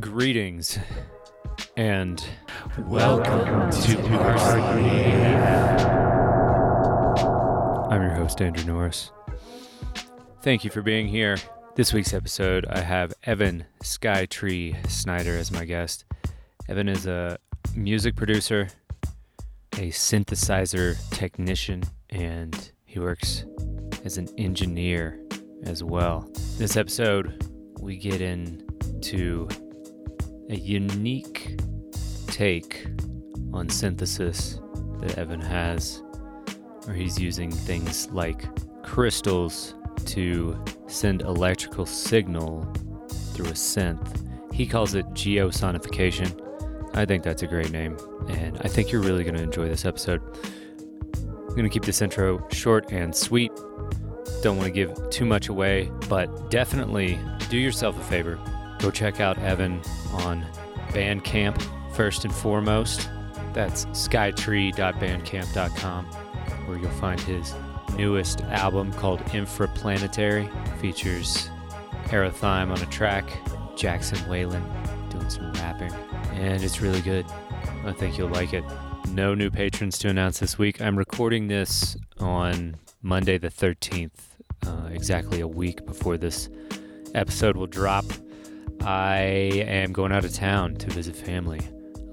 Greetings and Welcome to I'm your host, Andrew Norris. Thank you for being here. This week's episode, I have Evan Skytree Snyder as my guest. Evan is a music producer, a synthesizer technician, and he works as an engineer as well. This episode, we get into a unique take on synthesis that Evan has, where he's using things like crystals to send electrical signal through a synth. He calls it geosonification. I think that's a great name, and I think you're really going to enjoy this episode. I'm going to keep this intro short and sweet. Don't want to give too much away, but definitely do yourself a favor. Go check out Evan on Bandcamp first and foremost. That's skytree.bandcamp.com, where you'll find his newest album called Infraplanetary. Features Aerothyme on a track, Jackson Whalen doing some rapping, and it's really good. I think you'll like it. No new patrons to announce this week. I'm recording this on Monday the 13th, uh, exactly a week before this episode will drop. I am going out of town to visit family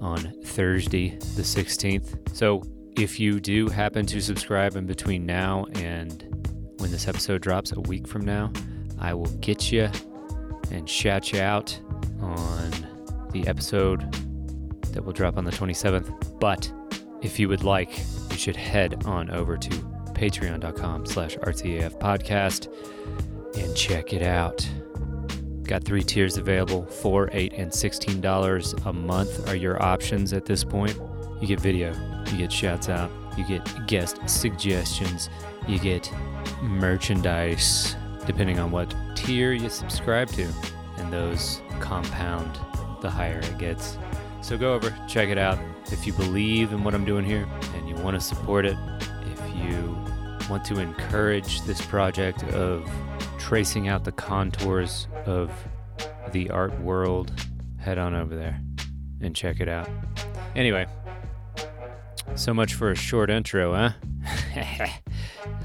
on Thursday the 16th. So if you do happen to subscribe in between now and when this episode drops a week from now, I will get you and shout you out on the episode that will drop on the 27th. But if you would like, you should head on over to patreon.com slash RTAF podcast and check it out. Got three tiers available four, eight, and sixteen dollars a month are your options at this point. You get video, you get shouts out, you get guest suggestions, you get merchandise, depending on what tier you subscribe to, and those compound the higher it gets. So go over, check it out. If you believe in what I'm doing here and you want to support it, if you want to encourage this project of tracing out the contours of the art world, head on over there and check it out. Anyway, so much for a short intro, huh?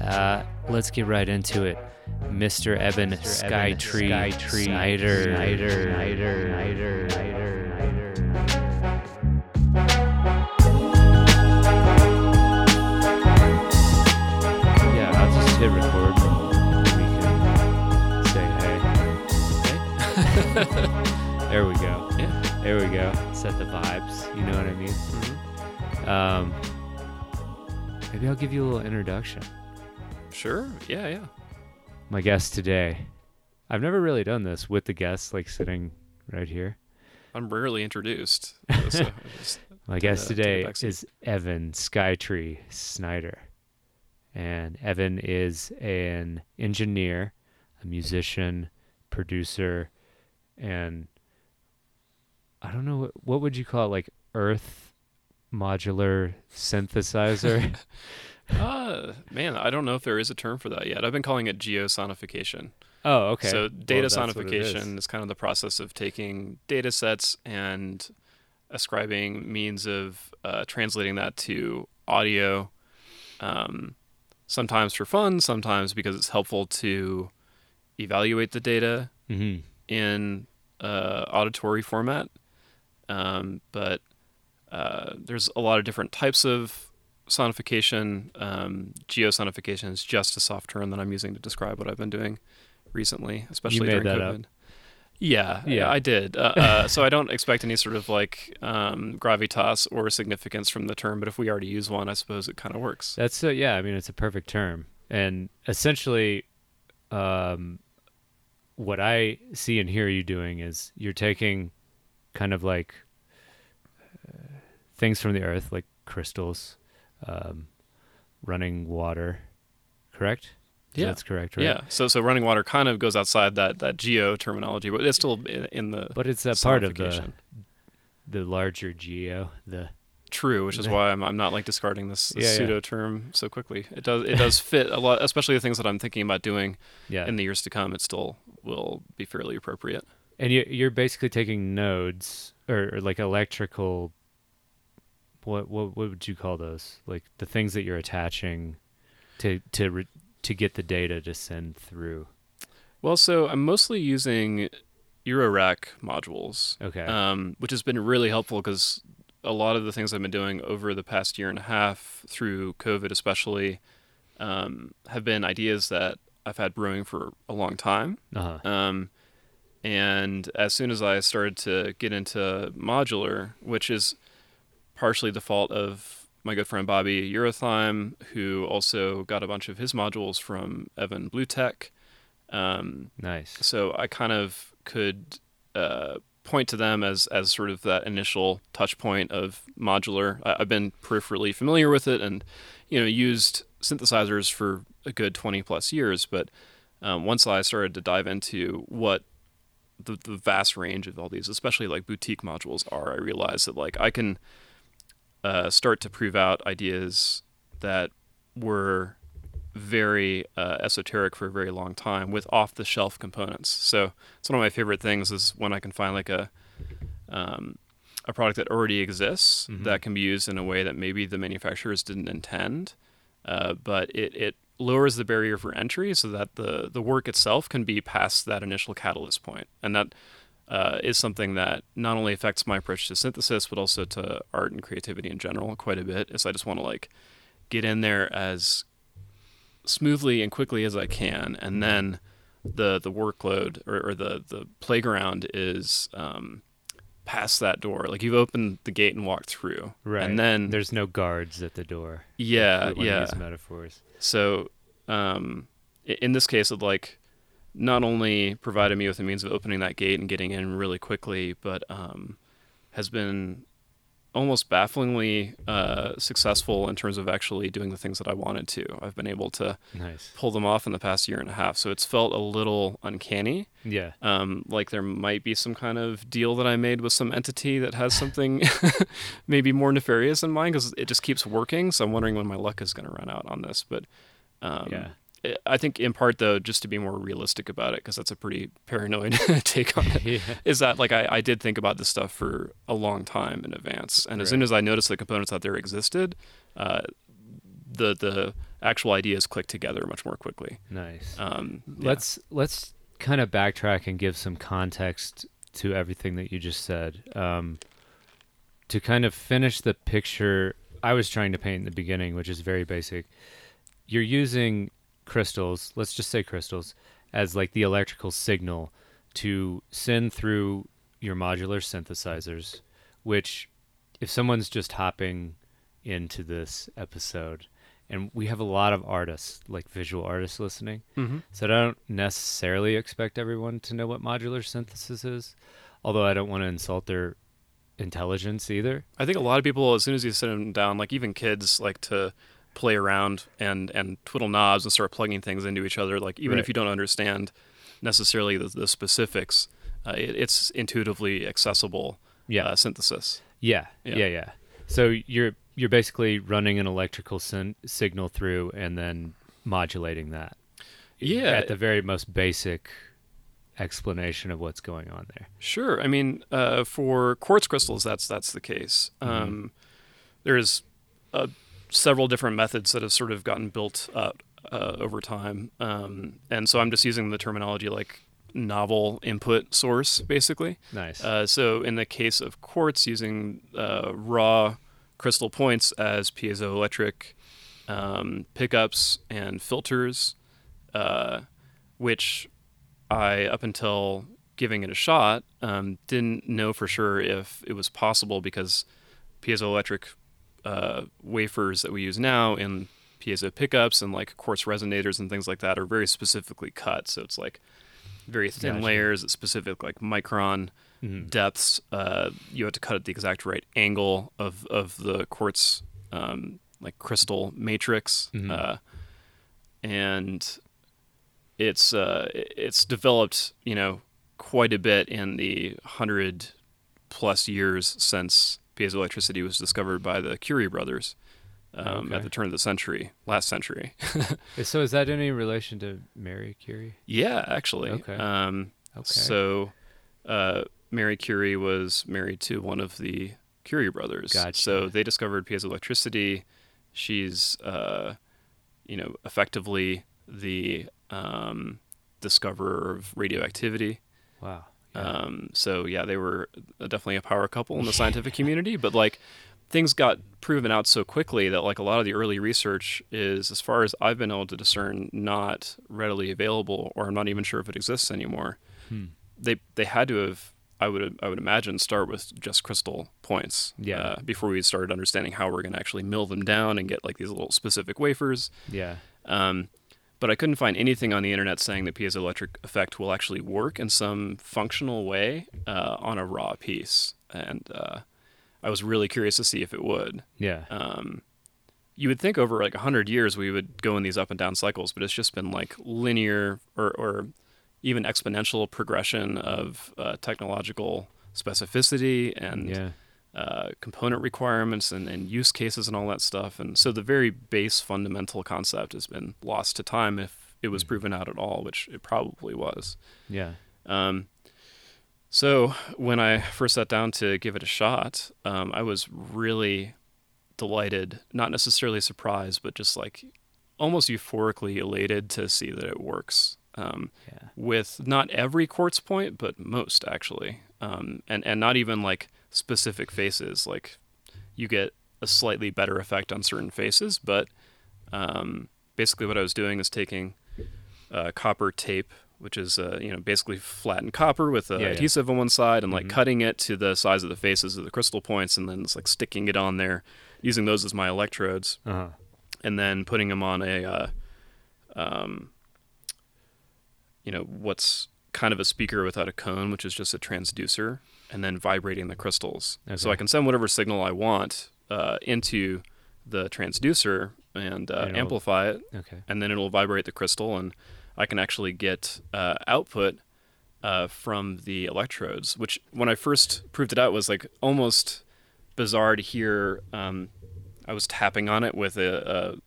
uh, let's get right into it. Mr. Evan Skytree Skytree Snyder. Snyder, Snyder, Snyder, Snyder, Snyder. Yeah, I'll just hit record there we go. Yeah. There we go. Set the vibes. You know what I mean? Mhm. Um, maybe I'll give you a little introduction. Sure. Yeah, yeah. My guest today. I've never really done this with the guests like sitting right here. I'm rarely introduced. so My guest today is Evan Skytree Snyder. And Evan is an engineer, a musician, producer, and I don't know what, what would you call it, like earth modular synthesizer? uh, man, I don't know if there is a term for that yet. I've been calling it geosonification. oh, okay. So data it sonification is. is. kind of the process of taking data sets and ascribing means of uh, translating that to audio. Um, sometimes for fun, sometimes because it's helpful to evaluate the data Mhm. In uh, auditory format. Um, but uh, there's a lot of different types of sonification. Um, geosonification is just a soft term that I'm using to describe what I've been doing recently, especially during COVID. up. Yeah, Yeah. I did. Uh, uh, so I don't expect any sort of like um, gravitas or significance from the term, but if we already use one, I suppose it kind of works. That's uh, yeah. I mean, it's a perfect term, and essentially, um, what I see and hear you doing is you're taking kind of like uh, things from the earth, like crystals, um, running water, correct? Yeah. that's correct, right? Yeah. So so running water kind of goes outside that that geo terminology, but it's still in, in the But it's a part of the the larger geo, the True, which is why I'm, I'm not like discarding this, this Yeah, yeah. pseudo term so quickly. It does it does fit a lot, especially the things that I'm thinking about doing yeah. in the years to come. It still will be fairly appropriate. And you, you're basically taking nodes or, or like electrical. What what what would you call those? Like the things that you're attaching to to re, to get the data to send through. Well, so I'm mostly using Eurorack modules, Okay. um, which has been really helpful because a lot of the things I've been doing over the past year and a half, through COVID especially, um, have been ideas that I've had brewing for a long time. uh huh. Um, and as soon as I started to get into modular, which is partially the fault of my good friend Bobby Eurothyme, who also got a bunch of his modules from Evan Blue Tech. Um, Nice. so I kind of could uh, point to them as as sort of that initial touch point of modular. I, I've been peripherally familiar with it, and you know used synthesizers for a good twenty plus years. But um, once I started to dive into what the, the vast range of all these, especially like boutique modules, are, I realized that like I can uh, start to prove out ideas that were very uh, esoteric for a very long time with off-the-shelf components. So it's one of my favorite things is when I can find like a um, a product that already exists Mhm. that can be used in a way that maybe the manufacturers didn't intend, uh, but it, it lowers the barrier for entry so that the the work itself can be past that initial catalyst point. point, and that uh, is something that not only affects my approach to synthesis but also to art and creativity in general quite a bit. Is I just want to like get in there as smoothly and quickly as I can, and then the the workload or, or the the playground is um, past that door. Like you've opened the gate and walked through, Right. And then There's no guards at the door. yeah, if we wanna yeah. Metaphors. So, um, in this case, it like not only provided me with a means of opening that gate and getting in really quickly, but um, has been almost bafflingly uh, successful in terms of actually doing the things that I wanted to. I've been able to Nice. pull them off in the past year and a half, so it's felt a little uncanny. Yeah. Um, like there might be some kind of deal that I made with some entity that has something maybe more nefarious in mind because it just keeps working. So I'm wondering when my luck is going to run out on this. But um, Yeah. I- think in part though, just to be more realistic about it, because that's a pretty paranoid take on it, yeah. is that like I, I did think about this stuff for a long time in advance, and as soon as I noticed the components out there existed, uh, the the actual ideas clicked together much more quickly. Nice. Um, yeah. Let's let's kind of backtrack and give some context to everything that you just said. Um, to kind of finish the picture I was trying to paint in the beginning, which is very basic. You're using crystals, let's just say crystals, as like the electrical signal to send through your modular synthesizers, which if someone's just hopping into this episode, and we have a lot of artists, like visual artists listening, Mhm. so I don't necessarily expect everyone to know what modular synthesis is, although I don't want to insult their intelligence either. I think a lot of people, as soon as you sit them down, like even kids, like to play around and and twiddle knobs and start plugging things into each other. Like even if you don't understand necessarily the, the specifics, uh, it, it's intuitively accessible Yeah. uh, synthesis. Yeah, Yeah. yeah, yeah. So you're you're basically running an electrical sin- signal through and then modulating that. Yeah. At the very most basic explanation of what's going on there. Sure. I mean, uh, for quartz crystals, that's that's the case. Um, there's uh, several different methods that have sort of gotten built up uh, over time, um, and so I'm just using the terminology like novel input source, basically. Nice. Uh, so in the case of quartz, using uh, raw crystal points as piezoelectric um, pickups and filters, uh, which I, up until giving it a shot, um, didn't know for sure if it was possible because piezoelectric uh, wafers that we use now in piezo pickups and like quartz resonators and things like that are very specifically cut. So it's like very thin Gotcha. layers at specific like micron Mhm. depths. Uh, you have to cut at the exact right angle of of the quartz um, like crystal matrix, Mhm. uh, and it's uh, it's developed you know quite a bit in the hundred plus years since piezoelectricity was discovered by the Curie brothers um, Okay. at the turn of the century, last century. So is that any relation to Mary Curie? yeah, actually. Okay. Um, Okay. So, uh, Mary Curie was married to one of the Curie brothers. Gotcha. So they discovered piezoelectricity. She's, uh, you know, effectively the um, discoverer of radioactivity. Wow. Um, so yeah, they were definitely a power couple in the scientific community. But like, things got proven out so quickly that like a lot of the early research is, as far as I've been able to discern, not readily available, or I'm not even sure if it exists anymore. Hmm. They they had to have. I would I would imagine start with just crystal points Yeah. uh, before we started understanding how we're going to actually mill them down and get like these little specific wafers. Yeah. Um, but I couldn't find anything on the internet saying the piezoelectric effect will actually work in some functional way uh, on a raw piece. And uh, I was really curious to see if it would. Yeah. Um, you would think over like 100 years we would go in these up and down cycles, but it's just been like linear or, or even exponential progression of uh, technological specificity and yeah. Uh, component requirements and, and use cases and all that stuff. And so the very base fundamental concept has been lost to time if it was proven out at all, which it probably was. Yeah. Um, so when I first sat down to give it a shot, um, I was really delighted, not necessarily surprised, but just like almost euphorically elated to see that it works. Um, Yeah. with not every quartz point, but most actually, um, and and not even like specific faces. Like you get a slightly better effect on certain faces, but um, basically what I was doing is taking uh, copper tape, which is uh, you know basically flattened copper with uh, Yeah, yeah. adhesive on one side, and like Mhm. cutting it to the size of the faces of the crystal points, and then it's like sticking it on there, using those as my electrodes Uh huh. and then putting them on a, uh, um, you know, what's kind of a speaker without a cone, which is just a transducer, and then vibrating the crystals. So I can send whatever signal I want uh, into the transducer and uh, And amplify it, Okay. and then it'll vibrate the crystal, and I can actually get uh, output uh, from the electrodes. Which, when I first proved it out, was like almost bizarre to hear. Um, I was tapping on it with a, a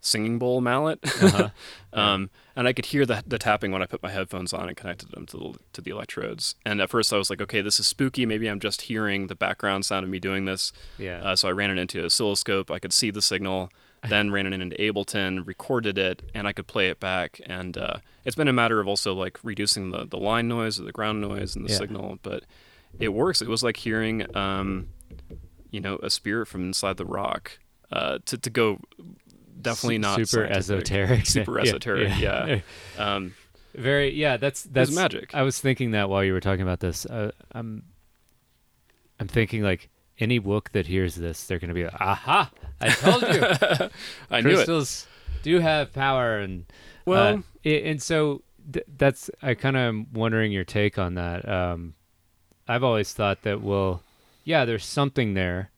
singing bowl mallet, Uh-huh. um, and I could hear the, the tapping when I put my headphones on and connected them to the to the electrodes. And at first, I was like, okay, this is spooky. Maybe I'm just hearing the background sound of me doing this. Yeah. Uh, so I ran it into an oscilloscope. I could see the signal. Then ran it into Ableton, recorded it, and I could play it back. And uh, it's been a matter of also like reducing the, the line noise or the ground noise and the Yeah. signal. But it works. It was like hearing, um, you know, a spirit from inside the rock. Uh, to to go, definitely not super scientific. esoteric. Super Yeah, esoteric. yeah. Um, Very. Yeah. That's that's magic. I was thinking that while you were talking about this. Uh, I'm. I'm thinking like any book that hears this, they're gonna be like, "Aha! I told you." I knew it. crystals do have power and Well, uh, i- and so th- that's i kind of am wondering your take on that um i've always thought that well yeah there's something there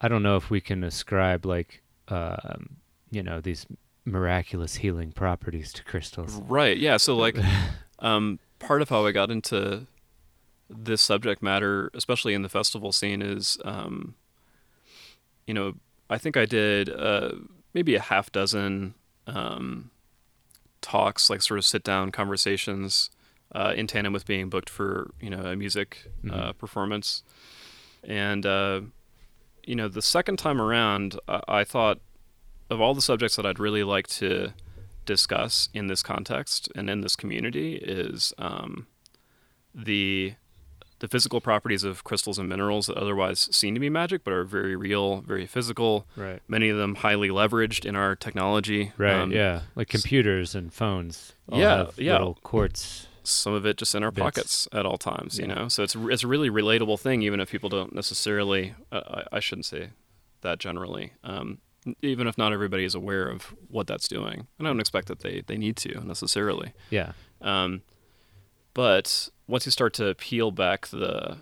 i don't know if we can ascribe like um you know these miraculous healing properties to crystals Right. Yeah. So like, um, part of how I got into this subject matter, especially in the festival scene, is, um, you know, I think I did uh, maybe a half dozen um, talks, like sort of sit down conversations, uh, in tandem with being booked for you know a music uh, Mhm. performance, and uh, you know the second time around, I, I thought of all the subjects that I'd really like to discuss in this context and in this community is um, the the physical properties of crystals and minerals that otherwise seem to be magic but are very real, very physical. right Many of them highly leveraged in our technology. right Um, yeah like computers and phones Yeah, yeah. little quartz Some of it just in our Bits. pockets at all times, you know. So it's it's a really relatable thing, even if people don't necessarily. Uh, I, I shouldn't say that generally. Um, even if not everybody is aware of what that's doing, and I don't expect that they they need to necessarily. yeah Um, but once you start to peel back the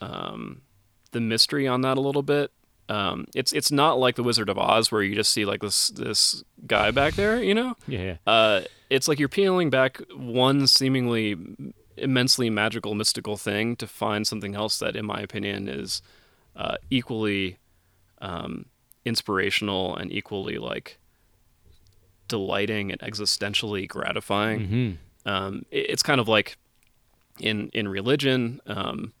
um, the mystery on that a little bit, um, it's it's not like the Wizard of Oz where you just see like this this guy back there, you know. yeah yeah Uh, it's like you're peeling back one seemingly immensely magical, mystical thing to find something else that, in my opinion, is uh, equally um, inspirational and equally like delighting and existentially gratifying mm-hmm. um, it- it's kind of like in in religion, um,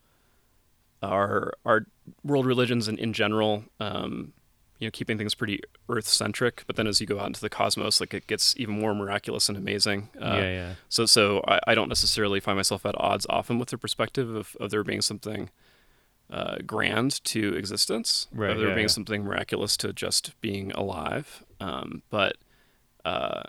our our world religions in, in general, um, you know, keeping things pretty earth centric. But then as you go out into the cosmos, like it gets even more miraculous and amazing. Uh, yeah, yeah. So so I, I don't necessarily find myself at odds often with the perspective of, of there being something uh, grand to existence, Right, there yeah, being yeah. something miraculous to just being alive. Um, but uh,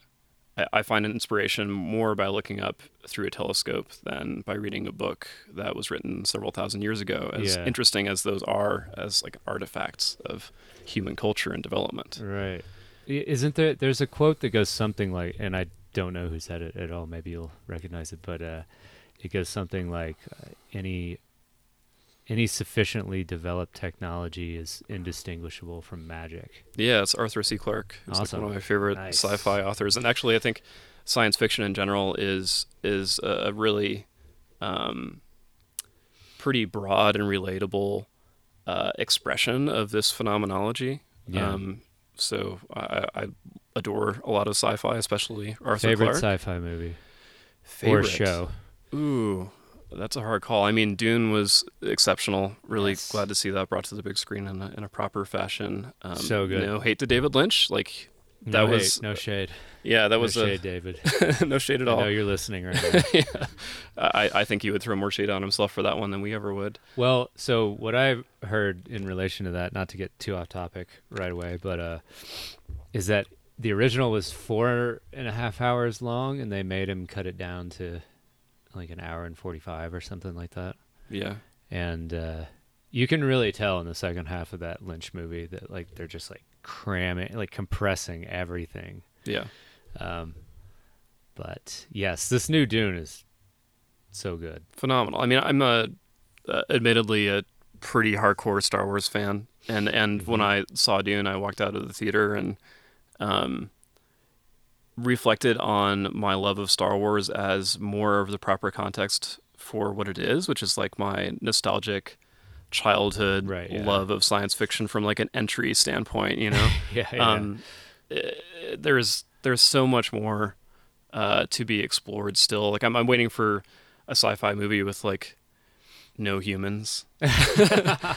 I, I find an inspiration more by looking up through a telescope than by reading a book that was written several thousand years ago. As Yeah. interesting as those are, as like artifacts of human culture and development. Right. Isn't there? There's a quote that goes something like, and I don't know who said it at all. Maybe you'll recognize it, but uh, it goes something like, uh, "Any any sufficiently developed technology is indistinguishable from magic." Yeah, it's Arthur C. Clarke. He's like Awesome. one of my favorite Nice. sci-fi authors, and actually, I think science fiction in general is is a really um, pretty broad and relatable uh, expression of this phenomenology. Yeah. Um, so I, I adore a lot of sci-fi, especially Arthur Favorite Clarke. sci-fi movie Favorite or show? Ooh, that's a hard call. I mean, Dune was exceptional. Really Yes. glad to see that brought to the big screen in a, in a proper fashion. Um, So good. No hate to David Lynch. Like, No That hate, was- no shade. yeah, that was no was shade, David. no shade at I all. know you're listening right now. yeah. I, I think he would throw more shade on himself for that one than we ever would. Well, so what I've heard in relation to that, not to get too off topic right away, but uh, is that the original was four and a half hours long, and they made him cut it down to like an hour and forty-five or something like that. Yeah. And uh, you can really tell in the second half of that Lynch movie that like they're just like cramming, like compressing everything. Yeah. Um, but yes, this new Dune is so good. Phenomenal. I mean, I'm a, uh, admittedly a pretty hardcore Star Wars fan. And, and when I saw Dune, I walked out of the theater and um, reflected on my love of Star Wars as more of the proper context for what it is, which is like my nostalgic childhood Right, yeah. love of science fiction from like an entry standpoint, you know? Yeah, yeah. um, eh, there's there's so much more uh, to be explored still. Like I'm I'm waiting for a sci-fi movie with like no humans. like Yeah,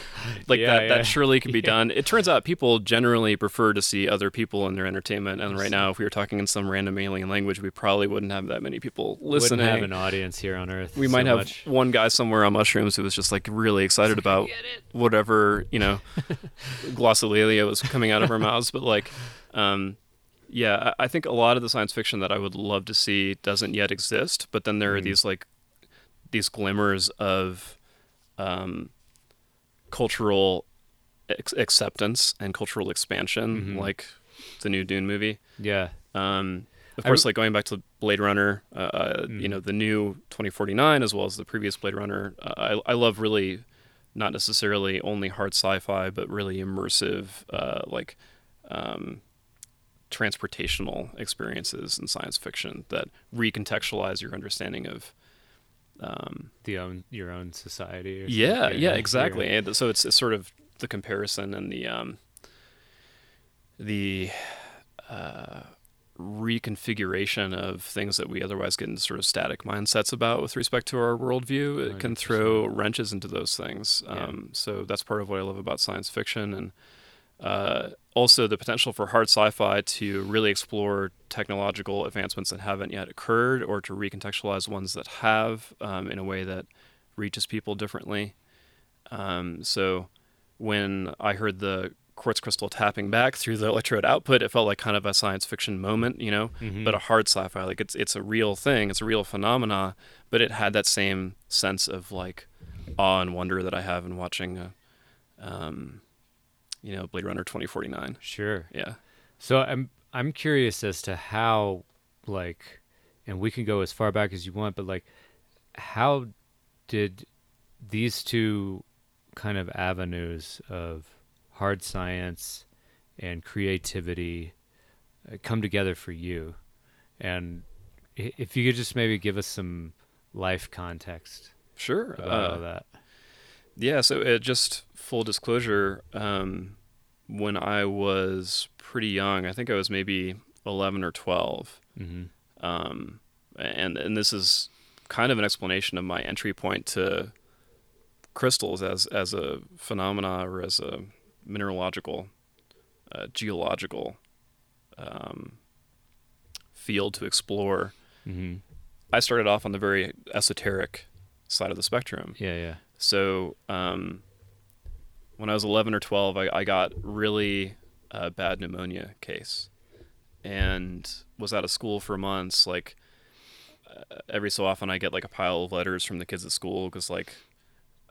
that yeah. that surely could be Yeah. done. It turns out people generally prefer to see other people in their entertainment. And right now, if we were talking in some random alien language, we probably wouldn't have that many people listening. Wouldn't have an audience here on Earth. we so might have much. one guy somewhere on mushrooms who was just like really excited about whatever you know glossolalia was coming out of our mouths but like um yeah I I think a lot of the science fiction that I would love to see doesn't yet exist but then there are Mm. these like these glimmers of um cultural ex- acceptance and cultural expansion Mhm. like the new Dune movie Yeah. um, of course, re- like going back to Blade Runner, uh, uh, you Mm. know, the new 2049 as well as the previous Blade Runner. Uh, I, I love really not necessarily only hard sci-fi, but really immersive, uh, like um, transportational experiences in science fiction that recontextualize your understanding of. Um, The own your own society. Or yeah, yeah, Your- exactly. And so it's, it's sort of the comparison and the um, the uh, reconfiguration of things that we otherwise get into sort of static mindsets about with respect to our worldview. It can 100%. throw wrenches into those things. Yeah. Um, so that's part of what I love about science fiction and. Uh, also, the potential for hard sci-fi to really explore technological advancements that haven't yet occurred, or to recontextualize ones that have um, in a way that reaches people differently. Um, so, when I heard the quartz crystal tapping back through the electrode output, it felt like kind of a science fiction moment, you know, Mhm. but a hard sci-fi. Like it's it's a real thing, it's a real phenomena, but it had that same sense of like awe and wonder that I have in watching, uh, um, you know, Blade Runner 2049. Sure. Yeah. So I'm I'm curious as to how like and we can go as far back as you want, but like how did these two kind of avenues of hard science and creativity uh, come together for you? And if you could just maybe give us some life context Sure. about Uh, that. Yeah, so it just full disclosure, um, when I was pretty young, I think I was maybe 11 or 12, hmm um, and and this is kind of an explanation of my entry point to crystals as as a phenomena or as a mineralogical, uh, geological um, field to explore. hmm I started off on the very esoteric side of the spectrum. Yeah, yeah. So um, when I was 11 or 12, I, I got really uh, bad pneumonia case, and was out of school for months. Like uh, every so often, I get like a pile of letters from the kids at school because like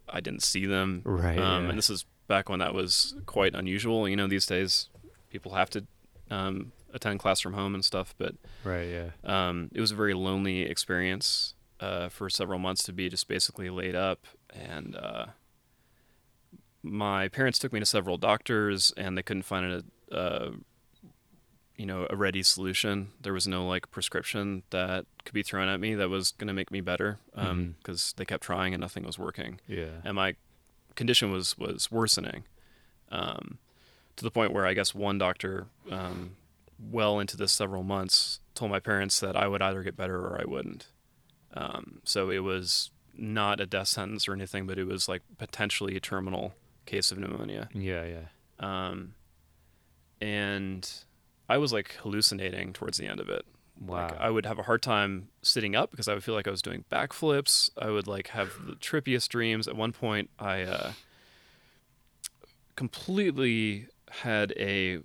I didn't see them. Right. Um, yeah. And this is back when that was quite unusual. You know, these days people have to um, attend class from home and stuff, but right. Yeah. um, it was a very lonely experience uh, for several months to be just basically laid up. And uh, my parents took me to several doctors, and they couldn't find a, uh, you know, a ready solution. There was no like prescription that could be thrown at me that was going to make me better because they kept trying and nothing was working Yeah. and my condition was was worsening um, to the point where I guess one doctor, um, well into the several months, told my parents that I would either get better or I wouldn't. Um, so it was not a death sentence or anything, but it was like potentially a terminal case of pneumonia. Yeah, yeah. Um, and I was like hallucinating towards the end of it. Wow. Like, I would have a hard time sitting up because I would feel like I was doing backflips. I would like have the trippiest dreams. At one point, I uh, completely had a,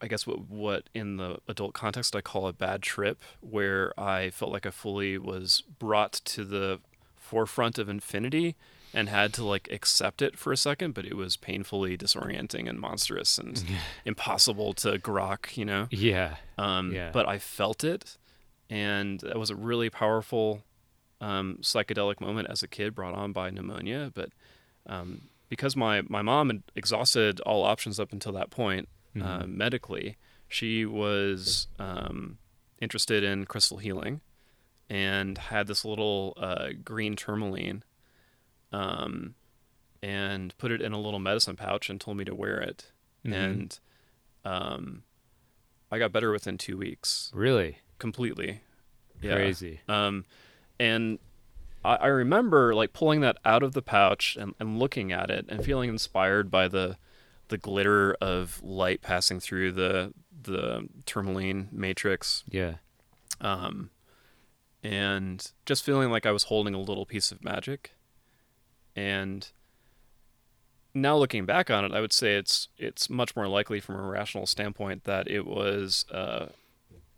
I guess what what in the adult context I call a bad trip, where I felt like I fully was brought to the forefront of infinity and had to like accept it for a second, but it was painfully disorienting and monstrous and impossible to grok, you know. yeah. Um, Yeah. But I felt it, and that was a really powerful um, psychedelic moment as a kid, brought on by pneumonia. But um, because my my mom had exhausted all options up until that point uh, Mhm. medically, she was um, interested in crystal healing, and had this little uh, green tourmaline. Um, and put it in a little medicine pouch and told me to wear it. Mhm. And um, I got better within two weeks, really completely. Yeah. crazy. Um, and I, I remember like pulling that out of the pouch and, and looking at it and feeling inspired by the the glitter of light passing through the the tourmaline matrix, Yeah. um, and just feeling like I was holding a little piece of magic. And now looking back on it, I would say it's it's much more likely from a rational standpoint that it was uh,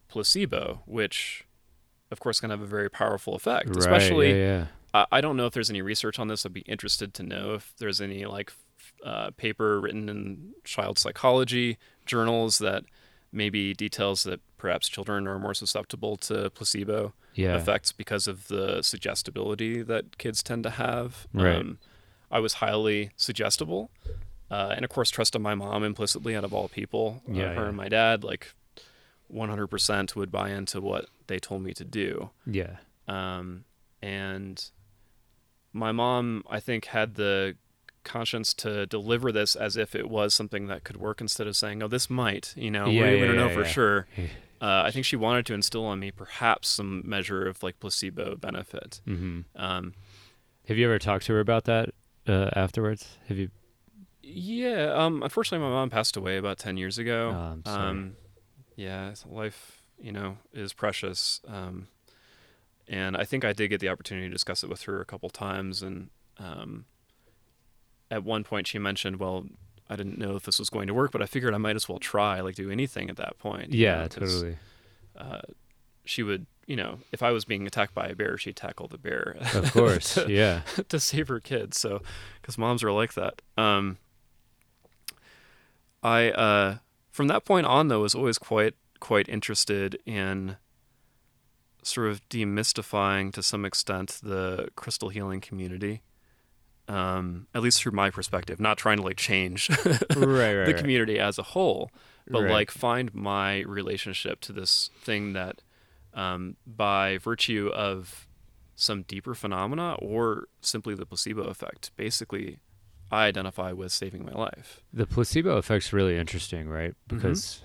placebo, which of course can have a very powerful effect. Right. Especially, Yeah, yeah. I, I don't know if there's any research on this. I'd be interested to know if there's any like uh, paper written in child psychology journals that maybe details that perhaps children are more susceptible to placebo Yeah. effects because of the suggestibility that kids tend to have. Right. Um, I was highly suggestible, uh, and of course trusted my mom implicitly out of all people. Uh, her yeah. and my dad, like 100% would buy into what they told me to do. Yeah. Um, and my mom, I think, had the conscience to deliver this as if it was something that could work instead of saying, "Oh, this might," you know, Yeah, we, we don't know yeah, for yeah. sure. Uh, I think she wanted to instill on me perhaps some measure of like placebo benefit. hmm Um, Have you ever talked to her about that uh, afterwards? Have you? yeah, um, unfortunately, my mom passed away about ten years ago. Oh. Um, yeah, life, you know, is precious. Um, and I think I did get the opportunity to discuss it with her a couple times. And um, at one point, she mentioned, "Well, I didn't know if this was going to work, but I figured I might as well try, like do anything at that point." yeah, know, totally. Uh, she would, you know, if I was being attacked by a bear, she'd tackle the bear. Of course. to, yeah. to save her kids. So, because moms are like that. Um, I uh, from that point on though was always quite quite interested in sort of demystifying to some extent the crystal healing community. Um, at least through my perspective, not trying to like change right. Right. the right. community as a whole, but like find my relationship to this thing that, um, by virtue of some deeper phenomena or simply the placebo effect, basically, I identify with saving my life. The placebo effect's really interesting, right? Mm-hmm. Because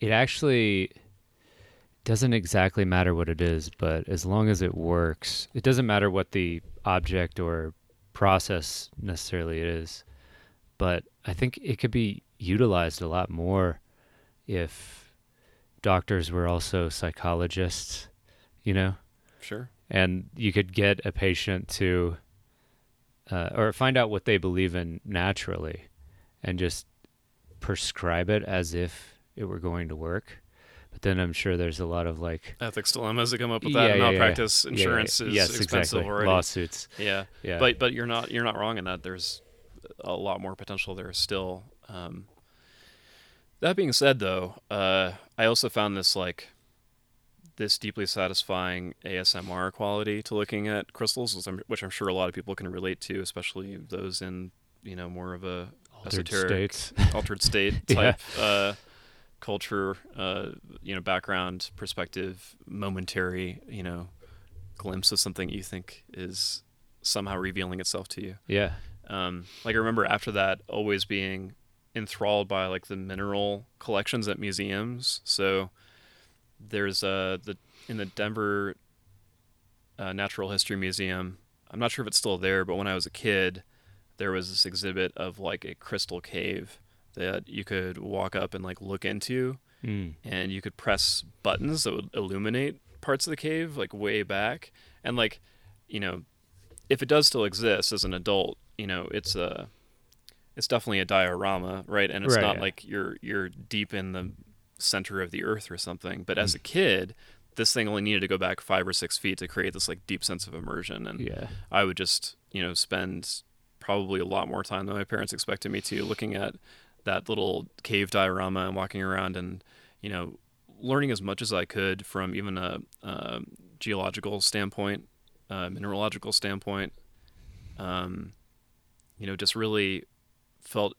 it actually doesn't exactly matter what it is, but as long as it works, it doesn't matter what the object or process necessarily is. But I think it could be utilized a lot more if doctors were also psychologists, you know? Sure. And you could get a patient to, uh, or find out what they believe in naturally and just prescribe it as if it were going to work. But then I'm sure there's a lot of like Ethics dilemmas that come up with that. and yeah, yeah. malpractice Yeah, yeah, insurance yeah. is yes, expensive exactly. already. Lawsuits. Yeah. Yeah. But but you're not you're not wrong in that. There's a lot more potential there still. Um, that being said, though, uh, I also found this like this deeply satisfying ASMR quality to looking at crystals, which I'm, which I'm sure a lot of people can relate to, especially those in you know more of a Altered esoteric, states. altered state type uh, culture, uh, you know, background, perspective, momentary, you know, glimpse of something you think is somehow revealing itself to you. Yeah. Um, like I remember after that, always being enthralled by like the mineral collections at museums. So there's uh the in the Denver uh, Natural History Museum. I'm not sure if it's still there, but when I was a kid, there was this exhibit of like a crystal cave that you could walk up and like look into, Mm. and you could press buttons that would illuminate parts of the cave like way back and like you know if it does still exist as an adult you know it's a it's definitely a diorama right and it's Right, not yeah. like you're you're deep in the center of the earth or something but Mm. as a kid this thing only needed to go back five or six feet to create this like deep sense of immersion and Yeah. I would just, you know, spend probably a lot more time than my parents expected me to looking at that little cave diorama and walking around and, you know, learning as much as I could from even a, uh geological standpoint, uh, mineralogical standpoint. Um, you know, just really felt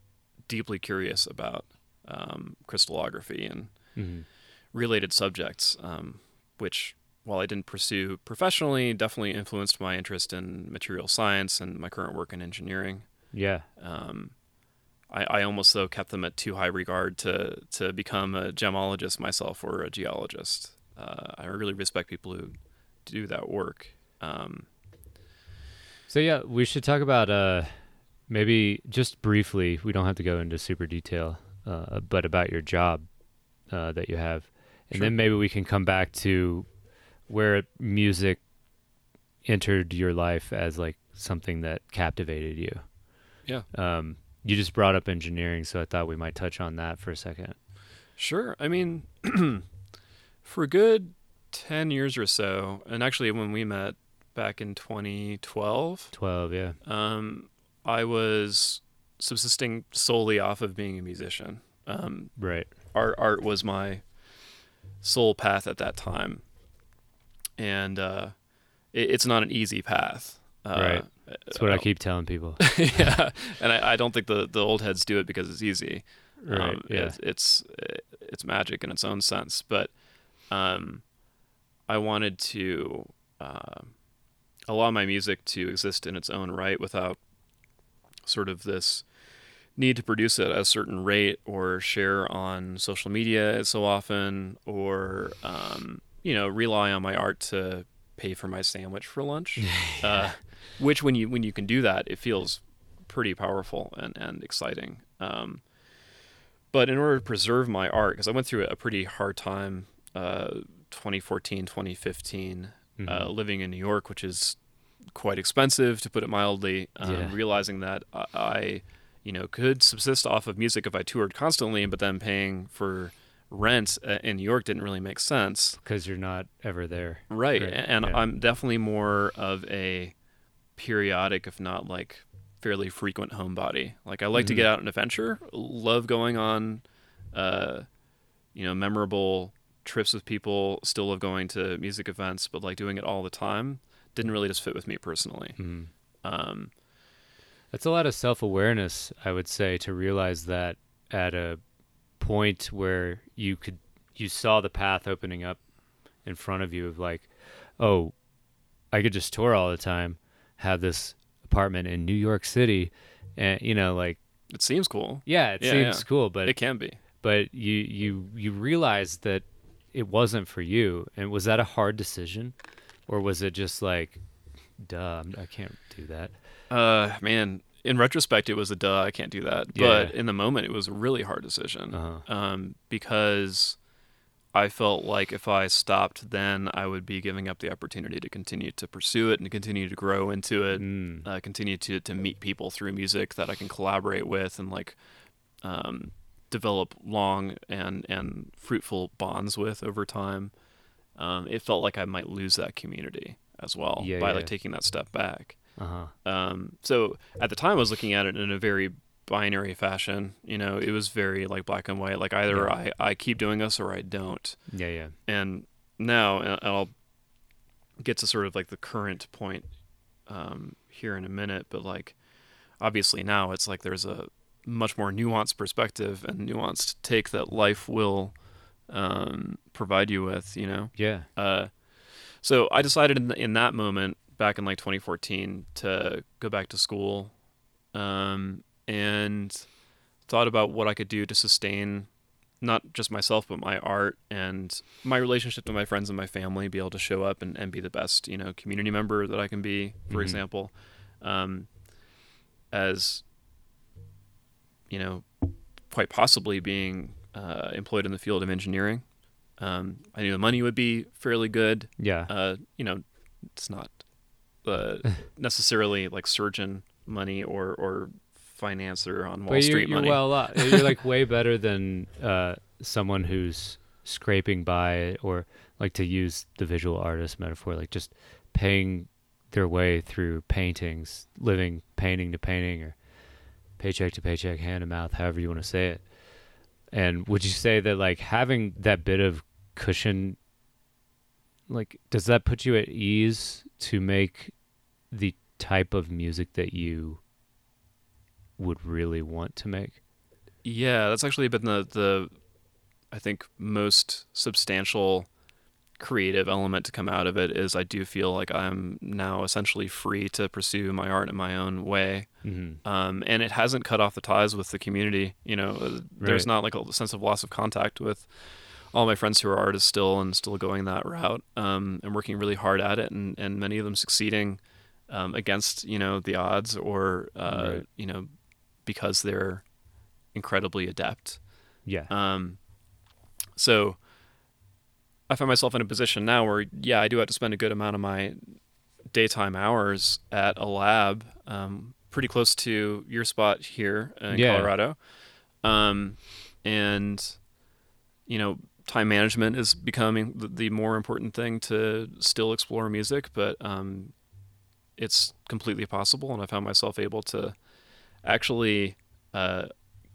deeply curious about um, crystallography and Mhm. related subjects, um, which, while I didn't pursue professionally, definitely influenced my interest in material science and my current work in engineering. Yeah. Um, I, I almost though kept them at too high regard to to become a gemologist myself or a geologist. Uh, I really respect people who do that work. Um, So yeah, we should talk about uh maybe just briefly. We don't have to go into super detail, uh, but about your job uh, that you have, and Sure. then maybe we can come back to where music entered your life as like something that captivated you. Yeah. Um, you just brought up engineering, so I thought we might touch on that for a second. Sure. I mean, for a good 10 years or so, and actually when we met back in 2012, Twelve, yeah. um, I was subsisting solely off of being a musician. Um, Right. art, art was my sole path at that time. And uh, it, it's not an easy path. Uh, Right. That's what I keep telling people. yeah, and I, I don't think the, the old heads do it because it's easy. Right. Um, yeah. it's, it's it's magic in its own sense, but um, I wanted to uh, allow my music to exist in its own right without sort of this need to produce it at a certain rate or share on social media so often or um, you know rely on my art to pay for my sandwich for lunch uh, which when you when you can do that it feels pretty powerful and, and exciting um, but in order to preserve my art because i went through a pretty hard time uh, 2014 2015 uh, Mhm. living in new york which is quite expensive to put it mildly um, Yeah. realizing that I, I you know could subsist off of music if i toured constantly but then paying for rent uh, in new york didn't really make sense because you're not ever there. right, Right, and yeah. i'm definitely more of a periodic if not like fairly frequent homebody. Like i like to Mhm. get out and adventure. Love going on uh you know memorable trips with people. Still love going to music events but like doing it all the time didn't really just fit with me personally. Mhm. um That's a lot of self awareness, I would say, to realize that at a point where you could you saw the path opening up in front of you of like, oh, I could just tour all the time, have this apartment in New York City, and you know, like, it seems cool yeah, it Yeah, seems yeah. cool, but it can be but you you you realize that it wasn't for you. And was that a hard decision, or was it just like, duh, I'm- can't do that? Uh, man, in retrospect, it was a duh. I can't do that. Yeah. But in the moment, it was a really hard decision. Uh-huh. Um, because I felt like if I stopped, then I would be giving up the opportunity to continue to pursue it and continue to grow into it. Mm. Uh, continue to to meet people through music that I can collaborate with and like um, develop long and and fruitful bonds with over time. Um, it felt like I might lose that community as well Yeah, by yeah. like taking that step back. Uh-huh. Um, so at the time, I was looking at it in a very binary fashion. You know, it was very like black and white. Like either Yeah. I, I keep doing this or I don't. Yeah, yeah. And now, and I'll get to sort of like the current point um, here in a minute. But like, obviously now it's like there's a much more nuanced perspective and nuanced take that life will um, provide you with. You know. Yeah. Uh, so I decided in, in that moment, back in like 2014, to go back to school, um, and thought about what I could do to sustain not just myself but my art and my relationship to my friends and my family, be able to show up and, and be the best you know community member that I can be, for Mhm. example, um, as you know, quite possibly being uh, employed in the field of engineering. Um, I knew the money would be fairly good. Yeah. Uh, you know, it's not uh, necessarily like surgeon money or or financer on Wall but you're, Street you're money. well off. You're like way better than uh, someone who's scraping by, or like to use the visual artist metaphor, like just paying their way through paintings, living painting to painting, or paycheck to paycheck, hand to mouth, however you want to say it. And would you say that like having that bit of cushion, like, does that put you at ease to make the type of music that you would really want to make? Yeah, that's actually been the the I think most substantial creative element to come out of it is I do feel like I'm now essentially free to pursue my art in my own way. Mm-hmm. um, and it hasn't cut off the ties with the community. You know, uh, there's Right. not like a sense of loss of contact with all my friends who are artists still and still going that route um, and working really hard at it, and, and many of them succeeding um, against you know the odds or uh, Right. you know because they're incredibly adept. Yeah. Um, so I find myself in a position now where, yeah, I do have to spend a good amount of my daytime hours at a lab, um, pretty close to your spot here in Yeah. Colorado. Um, and, you know, time management is becoming the, more important thing to still explore music, but um, it's completely possible. And I found myself able to actually uh,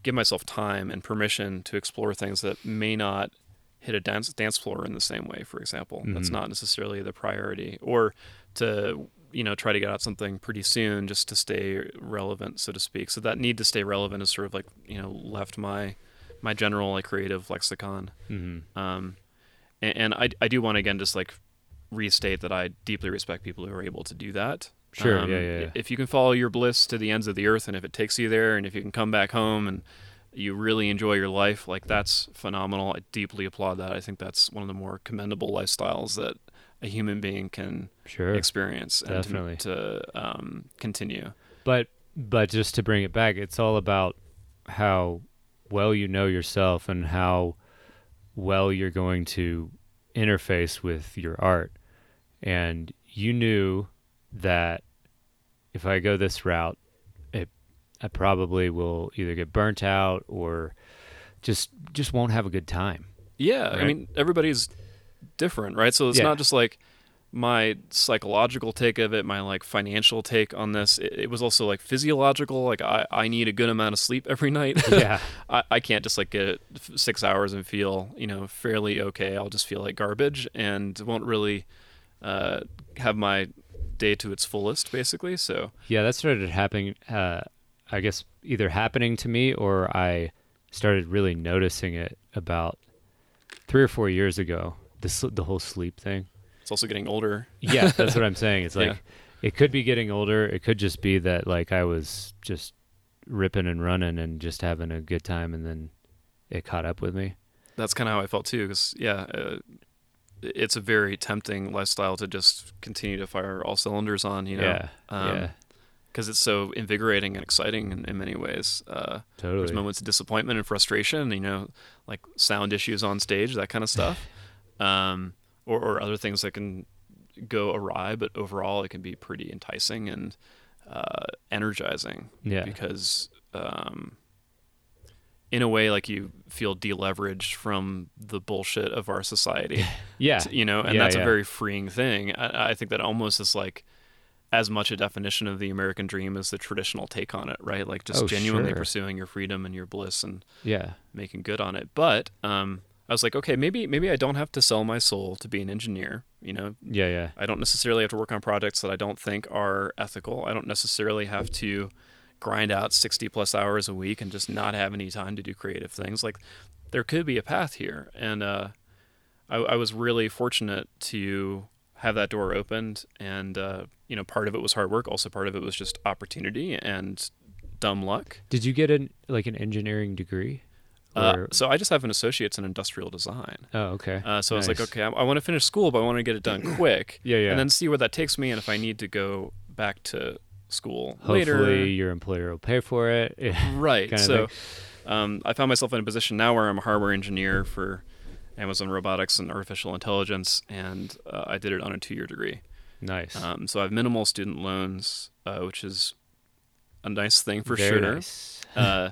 give myself time and permission to explore things that may not hit a dance dance floor in the same way. For example, that's Mhm. not necessarily the priority, or to you know try to get out something pretty soon just to stay relevant, so to speak. So that need to stay relevant is sort of like you know left my my general like creative lexicon. Mm-hmm. Um, and, and I I do want to again just like restate that I deeply respect people who are able to do that. Sure. Um, yeah, yeah, yeah. If you can follow your bliss to the ends of the earth, and if it takes you there, and if you can come back home and you really enjoy your life, like that's phenomenal. I deeply applaud that. I think that's one of the more commendable lifestyles that a human being can Sure. experience and to- Definitely. to, um, continue. But but just to bring it back, it's all about how well you know yourself and how well you're going to interface with your art. And you knew that if I go this route, it I probably will either get burnt out or just just won't have a good time. Yeah, I mean everybody's different, right? So it's Yeah. not just like my psychological take of it, my like financial take on this. It, it was also like physiological. Like I, I need a good amount of sleep every night. Yeah. I, I can't just like get six hours and feel you know fairly okay. I'll just feel like garbage and won't really uh, have my day to its fullest, basically. So Yeah, that started happening. Uh, I guess either happening to me or I started really noticing it about three or four years ago. The the whole sleep thing. it's also getting older. Yeah, that's what I'm saying. It's like Yeah. it could be getting older. It could just be that like I was just ripping and running and just having a good time, and then it caught up with me. that's kind of how I felt too. Because yeah, uh, it's a very tempting lifestyle to just continue to fire all cylinders on. You know, yeah, um, yeah, because it's so invigorating and exciting in, in many ways. Uh, totally. there's moments of disappointment and frustration. You know, like sound issues on stage, that kind of stuff, um, or, or other things that can go awry. But overall, it can be pretty enticing and uh, energizing. Yeah. because um, in a way, like you feel deleveraged from the bullshit of our society. yeah, you know, and Yeah, that's yeah. a very freeing thing. I, I think that almost is like as much a definition of the American dream as the traditional take on it, right? Like just Oh, genuinely sure. pursuing your freedom and your bliss and yeah, making good on it. But um, I was like, okay, maybe maybe I don't have to sell my soul to be an engineer. You know, yeah, yeah. I don't necessarily have to work on projects that I don't think are ethical. I don't necessarily have to grind out 60 plus hours a week and just not have any time to do creative things. Like there could be a path here. And uh, I, I was really fortunate to have that door opened. And, uh, you know, part of it was hard work. Also, part of it was just opportunity and dumb luck. Did you get an like an engineering degree? Uh, so I just have an associate's in industrial design. oh, okay. Uh, so I was like, okay, I, I want to finish school, but I want to get it done quick. Yeah, yeah. And then see where that takes me, and if I need to go back to school Hopefully, later. your employer will pay for it. Right. so um, I found myself in a position now where I'm a hardware engineer for Amazon Robotics and Artificial Intelligence, and uh, I did it on a two-year degree. nice. Um, so I have minimal student loans, uh, which is a nice thing for Very sure. nice. Uh,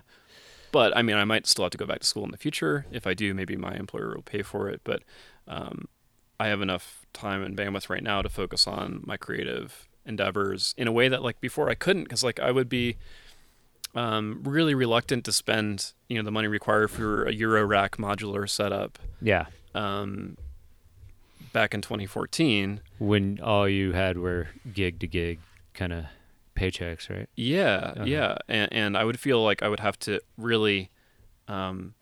but I mean, I might still have to go back to school in the future. If I do, maybe my employer will pay for it. But um, I have enough time and bandwidth right now to focus on my creative endeavors in a way that, like, before I couldn't, because like I would be um, really reluctant to spend, you know, the money required for a Euro rack modular setup Yeah. um, back in 2014. When all you had were gig to gig kind of paychecks, right? Yeah, Uh-huh. yeah, and, and I would feel like I would have to really um,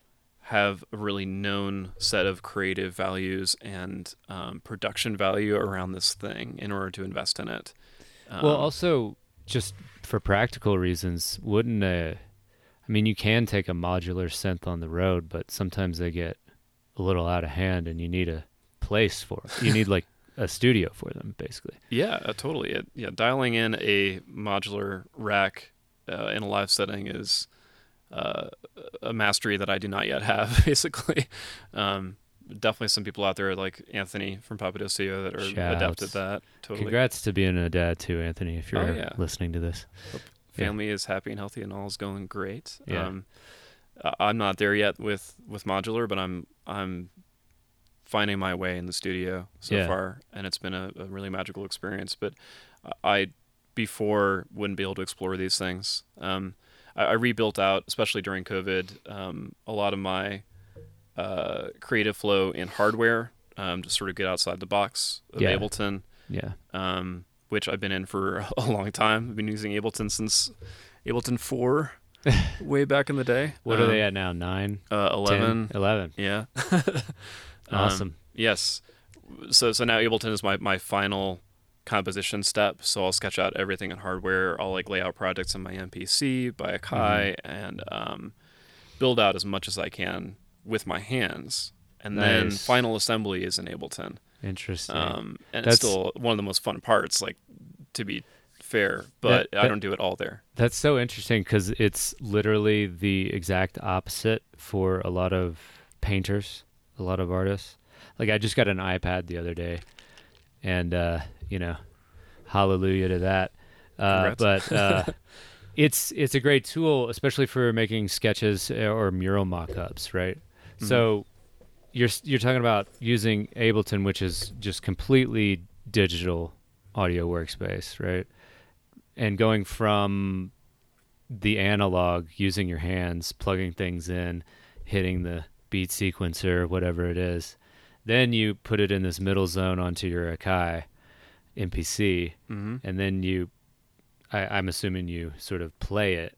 have a really known set of creative values and um, production value around this thing in order to invest in it. Um, well, also just for practical reasons, wouldn't a I mean, you can take a modular synth on the road, but sometimes they get a little out of hand and you need a place for it. You need like a studio for them basically. yeah, uh, totally. It, yeah, dialing in a modular rack uh, in a live setting is uh, a mastery that I do not yet have. Basically, um, definitely some people out there like Anthony from Papadosio that are adept at that. Totally. Congrats to being a dad too, Anthony, if you're Oh, yeah. listening to this. Yeah. family is happy and healthy and all is going great. Yeah. Um, I'm not there yet with with modular, but I'm I'm finding my way in the studio so Yeah. far, and it's been a, a really magical experience. But I before wouldn't be able to explore these things. Um, I, I rebuilt out, especially during COVID, um, a lot of my uh, creative flow in hardware um, to sort of get outside the box of Yeah. Ableton Yeah. um, which I've been in for a long time. I've been using Ableton since Ableton 4, way back in the day. What are Um, they at now? Nine? Uh, 11. 10? 11. Yeah. Um, Awesome. yes. So so now Ableton is my, my final composition step. So I'll sketch out everything in hardware. I'll like lay out projects in my MPC by Akai Mm-hmm. and um, build out as much as I can with my hands. And then final assembly is in Ableton. Interesting. Um, and That's- it's still one of the most fun parts, like to be fair, but That- I don't do it all there. That's so interesting because it's literally the exact opposite for a lot of painters, a lot of artists. Like I just got an iPad the other day, and uh, you know, hallelujah to that. Uh, but uh, it's it's a great tool, especially for making sketches or mural mock-ups, right? Mm-hmm. So you're you're talking about using Ableton, which is just completely digital audio workspace, right? And going from the analog, using your hands, plugging things in, hitting the beat sequencer, whatever it is, then you put it in this middle zone onto your Akai MPC, hmm and then you, I, I'm assuming you sort of play it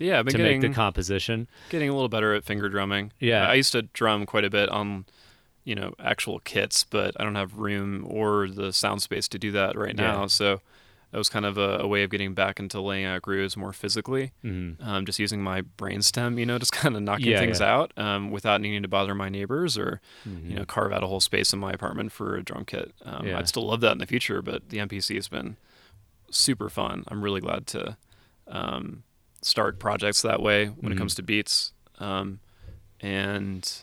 Yeah, I've been to getting make the composition. getting a little better at finger drumming. Yeah. I used to drum quite a bit on, you know, actual kits, but I don't have room or the sound space to do that right Yeah. now. So that was kind of a, a way of getting back into laying out grooves more physically. Mm-hmm. Um, just using my brainstem, you know, just kind of knocking Yeah, things yeah. out um, without needing to bother my neighbors or Mm-hmm. you know carve out a whole space in my apartment for a drum kit. Um, Yeah. I'd still love that in the future, but the MPC has been super fun. I'm really glad to um, start projects that way when Mhm. it comes to beats, um, and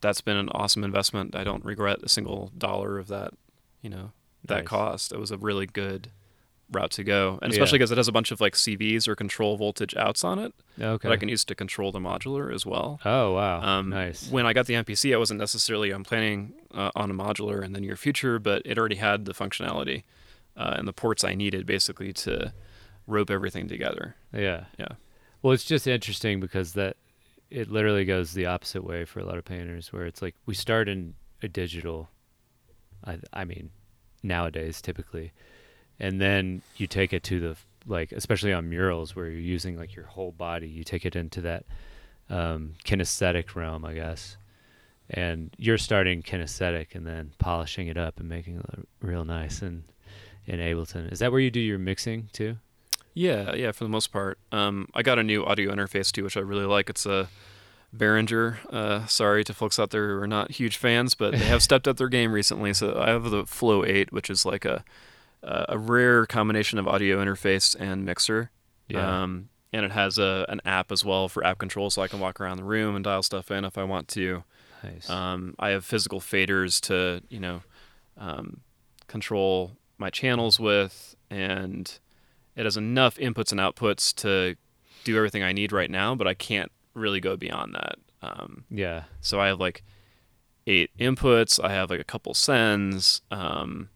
that's been an awesome investment. I don't regret a single dollar of that. You know that Nice. cost. It was a really good route to go, and especially because it has a bunch of like CVs or control voltage outs on it Okay. that I can use to control the modular as well. oh wow. Um, nice. When I got the MPC, I wasn't necessarily I'm planning uh, on a modular in the near future, but it already had the functionality uh, and the ports I needed basically to rope everything together. Yeah. Yeah. Well, it's just interesting because that it literally goes the opposite way for a lot of painters, where it's like we start in a digital. I I mean, nowadays typically, and then you take it to the like, especially on murals where you're using like your whole body, you take it into that um, kinesthetic realm, I guess. And you're starting kinesthetic and then polishing it up and making it look real nice and in Ableton. Is that where you do your mixing too? Yeah, yeah, for the most part. Um, I got a new audio interface too, which I really like. It's a Behringer. Uh, sorry to folks out there who are not huge fans, but they have stepped up their game recently. So I have the Flow 8, which is like a a rare combination of audio interface and mixer. Um, and it has a an app as well for app control, so I can walk around the room and dial stuff in if I want to. nice. Um, I have physical faders to you know um, control my channels with, and it has enough inputs and outputs to do everything I need right now. But I can't really go beyond that. Um, yeah. so I have like eight inputs. I have like a couple sends. Um,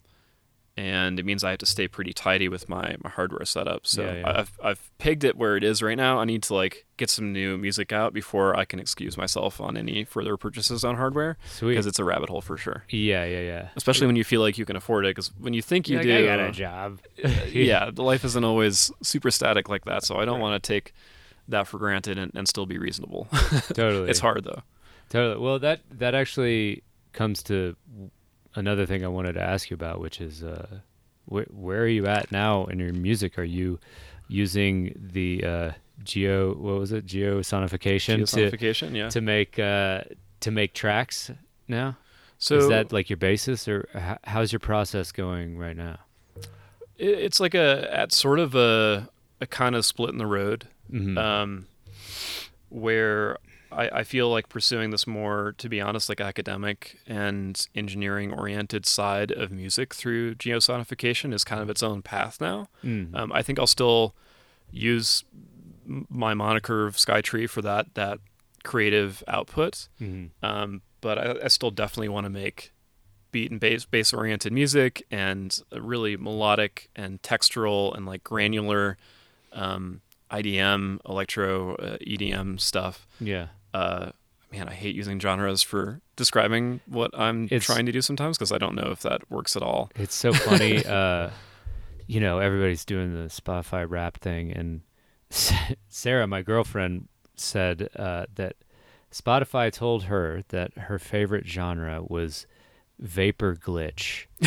and it means I have to stay pretty tidy with my, my hardware setup. So Yeah, yeah. I've I've pegged it where it is right now. I need to like get some new music out before I can excuse myself on any further purchases on hardware because it's a rabbit hole for sure. Yeah, yeah, yeah. Especially when you feel like you can afford it. Because when you think you Like, do, I got a job. yeah, the life isn't always super static like that. So I don't want to take that for granted and, and still be reasonable. totally. it's hard though. Totally. Well, that that actually comes to another thing I wanted to ask you about, which is uh, wh- where are you at now in your music? Are you using the uh, geo? What was it? Geosonification to yeah. to make uh, to make tracks now? So is that like your basis, or h- how's your process going right now? it's like a at sort of a a kind of split in the road, Mhm. um, where I, I feel like pursuing this more, to be honest, like academic and engineering oriented side of music through geosonification is kind of its own path now. Mm. Um, I think I'll still use my moniker of Skytree for that that creative output. Mhm. Um, but I, I still definitely want to make beat and bass bass oriented music and really melodic and textural and like granular um, IDM, electro, uh, EDM stuff. Yeah. Uh, man, I hate using genres for describing what I'm It's- trying to do sometimes because I don't know if that works at all. It's so funny. uh, you know, everybody's doing the Spotify rap thing, and Sarah, my girlfriend, said uh, that Spotify told her that her favorite genre was vapor glitch.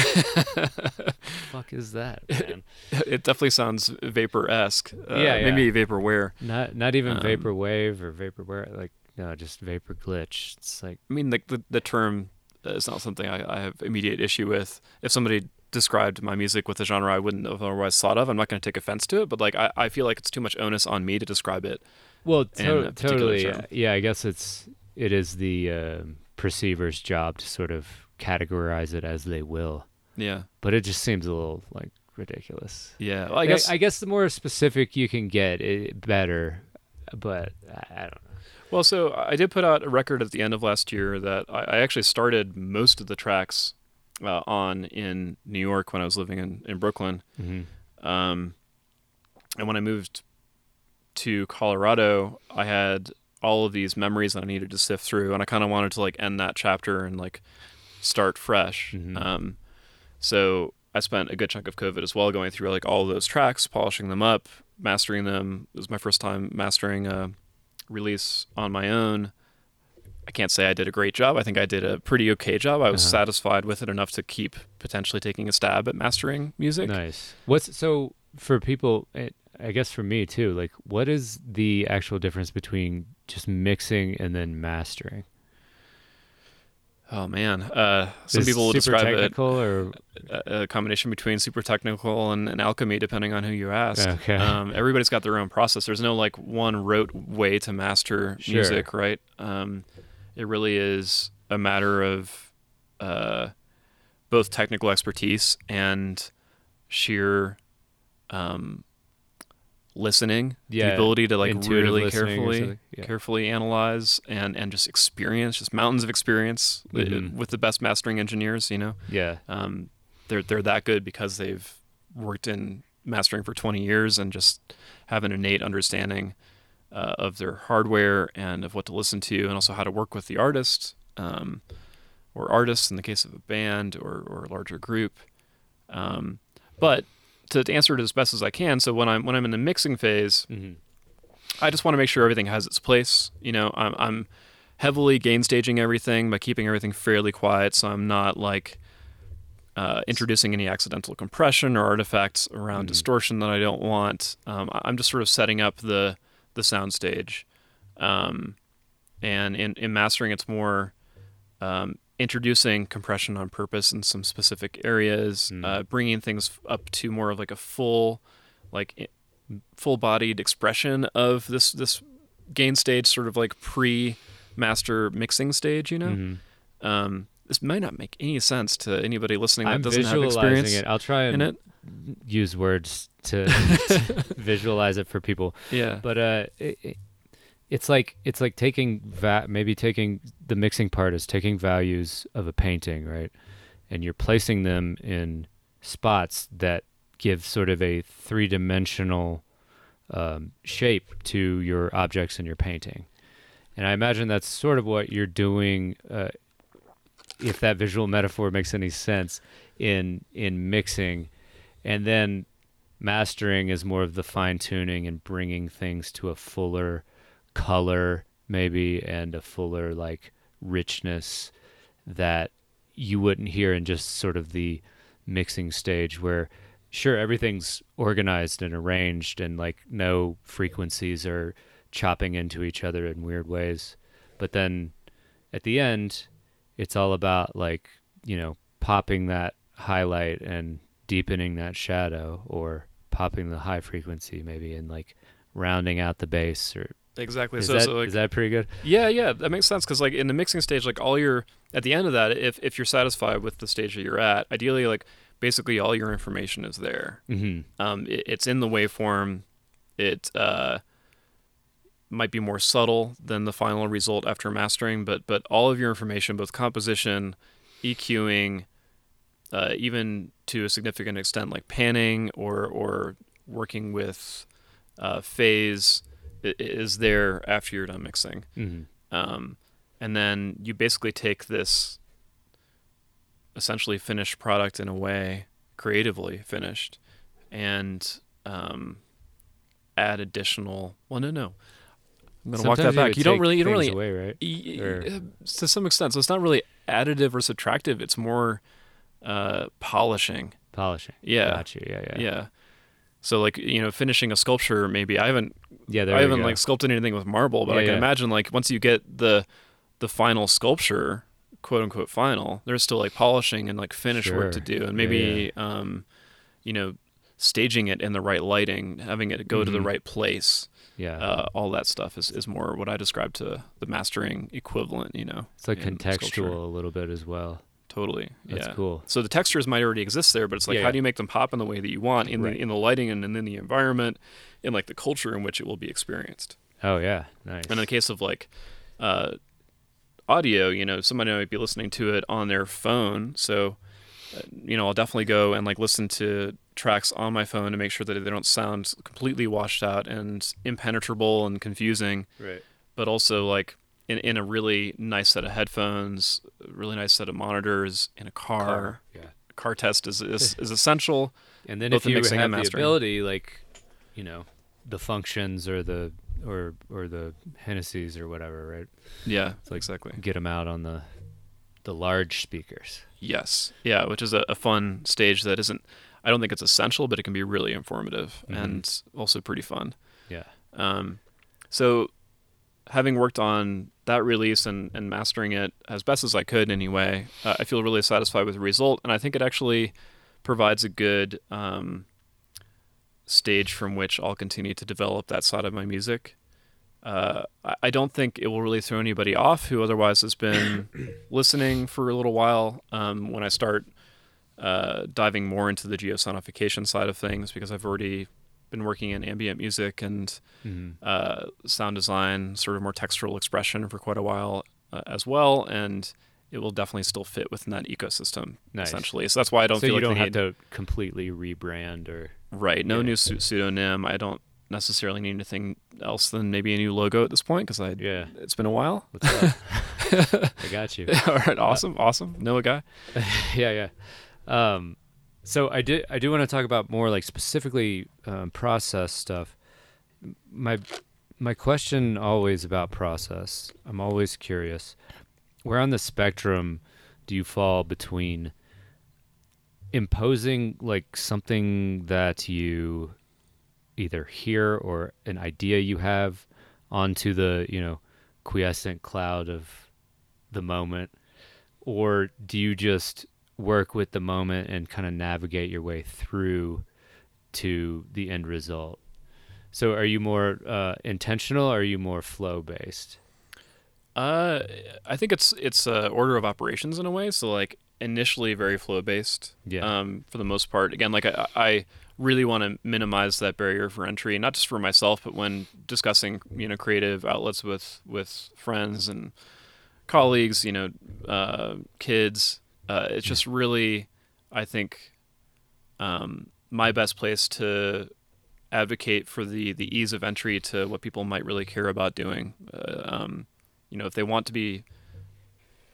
fuck is that, man? It definitely sounds vapor esque. Uh, Yeah, yeah. maybe vaporware. Not not even Um, vapor wave or vaporware. Like no, just vapor glitch. It's like I mean, the the, the term is not something I, I have immediate issue with. If somebody described my music with a genre I wouldn't have otherwise thought of, I'm not going to take offense to it. But like, I, I feel like it's too much onus on me to describe it. well, to- totally. uh, Yeah, I guess it's it is the um perceiver's job to sort of categorize it as they will. Yeah, but it just seems a little like ridiculous. yeah. Well, I guess. I, guess the more specific you can get, it, better. But I, I don't know. Well, so I did put out a record at the end of last year that I, I actually started most of the tracks uh, on in New York when I was living in in Brooklyn. Mm-hmm. Um, and when I moved to Colorado, I had all of these memories that I needed to sift through, and I kind of wanted to like end that chapter and like start fresh. Mhm. Um, so I spent a good chunk of COVID as well going through like all of those tracks, polishing them up, mastering them. It was my first time mastering a release on my own. I can't say I did a great job. I think I did a pretty okay job. I was Uh-huh. satisfied with it enough to keep potentially taking a stab at mastering music. Nice. What's so for people? eh, I guess for me too. Like, what is the actual difference between just mixing and then mastering? Oh man, uh, some Is people will super describe technical or it a, a combination between super technical and, and alchemy, depending on who you ask. Okay. Um, everybody's got their own process. There's no like one rote way to master Sure. music, right? Um, it really is a matter of uh, both technical expertise and sheer um, listening, Yeah, the ability to like really carefully. Yeah. carefully analyze and and just experience, just mountains of experience Mhm. with the best mastering engineers. You know, yeah, um, they're they're that good because they've worked in mastering for 20 years and just have an innate understanding uh, of their hardware and of what to listen to, and also how to work with the artist um, or artists in the case of a band or or a larger group. Um, but to, to answer it as best as I can, so when I'm when I'm in the mixing phase, hmm I just want to make sure everything has its place. You know, I'm, I'm heavily gain staging everything by keeping everything fairly quiet, so I'm not like uh, introducing any accidental compression or artifacts around Mhm. distortion that I don't want. Um, I'm just sort of setting up the the sound stage, um, and in, in mastering, it's more um, introducing compression on purpose in some specific areas, Mm. uh, bringing things up to more of like a full, like full-bodied expression of this this gain stage, sort of like pre-master mixing stage. You know, Mhm. um, this might not make any sense to anybody listening that I'm doesn't have experience it. I'll try and it. use words to, to visualize it for people. Yeah, But uh, it, it's like it's like taking va- maybe taking the mixing part is taking values of a painting, right? And you're placing them in spots that give sort of a three dimensional um, shape to your objects in your painting. And I imagine that's sort of what you're doing, uh, if that visual metaphor makes any sense, in in mixing, and then mastering is more of the fine tuning and bringing things to a fuller color, maybe, and a fuller like richness that you wouldn't hear in just sort of the mixing stage where sure everything's organized and arranged and like no frequencies are chopping into each other in weird ways. But then at the end it's all about like you know popping that highlight and deepening that shadow or popping the high frequency maybe and like rounding out the bass or exactly. is, so, that, so like, is that pretty good Yeah, yeah, that makes sense because like in the mixing stage, like all your at the end of that, if if you're satisfied with the stage that you're at, ideally like basically all your information is there. mm-hmm. Um, it, it's in the waveform. It uh, might be more subtle than the final result after mastering, but but all of your information, both composition, EQing, uh, even to a significant extent like panning or or working with uh, phase, is there after you're done mixing. Mm-hmm. Um, and then you basically take this essentially finished product in a way, creatively finished, and um, add additional. Well, no, no. I'm gonna walk that back. would You don't really, you don't really, away, right y- or- uh, to some extent. So it's not really additive or subtractive. It's more uh, polishing. polishing Yeah. Gotcha. you. yeah yeah Yeah. So like you know, finishing a sculpture. Maybe I haven't yeah there I haven't like sculpted anything with marble, but Yeah, I can yeah. imagine like once you get the the final sculpture, quote unquote final, there's still like polishing and like finish work to do, and Yeah, maybe um, you know, staging it in the right lighting, having it go to the Mhm. right place, yeah uh, all that stuff is is more what I describe to the mastering equivalent. You know, it's like contextual sculpture. a little bit as well totally. that's yeah. cool So the textures might already exist there, but it's like Yeah, how yeah. do you make them pop in the way that you want in Right. the in the lighting and, and in the environment, in like the culture in which it will be experienced. oh yeah nice And in the case of like uh, audio, you know, somebody might be listening to it on their phone. So, uh, you know, I'll definitely go and like listen to tracks on my phone to make sure that they don't sound completely washed out and impenetrable and confusing, right but also like in, in a really nice set of headphones, really nice set of monitors in a car. yeah Car, test is, is, is essential. And then if you mixing have the ability, like, you know, the functions or the or or the Hennessy's or whatever, right? Yeah, It's like- exactly. Get them out on the the large speakers. Yes. Yeah, which is a, a fun stage that isn't. I don't think it's essential, but it can be really informative Mhm. and also pretty fun. Yeah. Um, so, having worked on that release and, and mastering it as best as I could anyway, uh, I feel really satisfied with the result, and I think it actually provides a good um, stage from which I'll continue to develop that side of my music. Uh, I- I don't think it will really throw anybody off who otherwise has been listening for a little while um, when I start uh, diving more into the geosonification side of things because I've already been working in ambient music and Mm-hmm. uh, sound design, sort of more textural expression for quite a while uh, as well, and it will definitely still fit within that ecosystem Nice. essentially. So that's why I don't so feel you like don't have need, to completely rebrand or right. No yeah. new pseu- pseudonym. I don't necessarily need anything else than maybe a new logo at this point because I yeah. it's been a while. I got you. All right, awesome, awesome. Know a guy? yeah, yeah. Um, so I did. I do want to talk about more like specifically um, process stuff. My my question always about process. I'm always curious. Where on the spectrum do you fall between imposing like something that you either hear or an idea you have onto the you know quiescent cloud of the moment or do you just work with the moment and kind of navigate your way through to the end result so are you more uh, intentional or are you more flow based Uh, I think it's it's uh, order of operations in a way. So like initially very flow based. Yeah. Um, for the most part, again, like I, I really want to minimize that barrier for entry, not just for myself, but when discussing you know creative outlets with with friends and colleagues, you know, uh, kids. Uh, it's just really, I think, um, my best place to advocate for the the ease of entry to what people might really care about doing. Uh, um, you know, if they want to be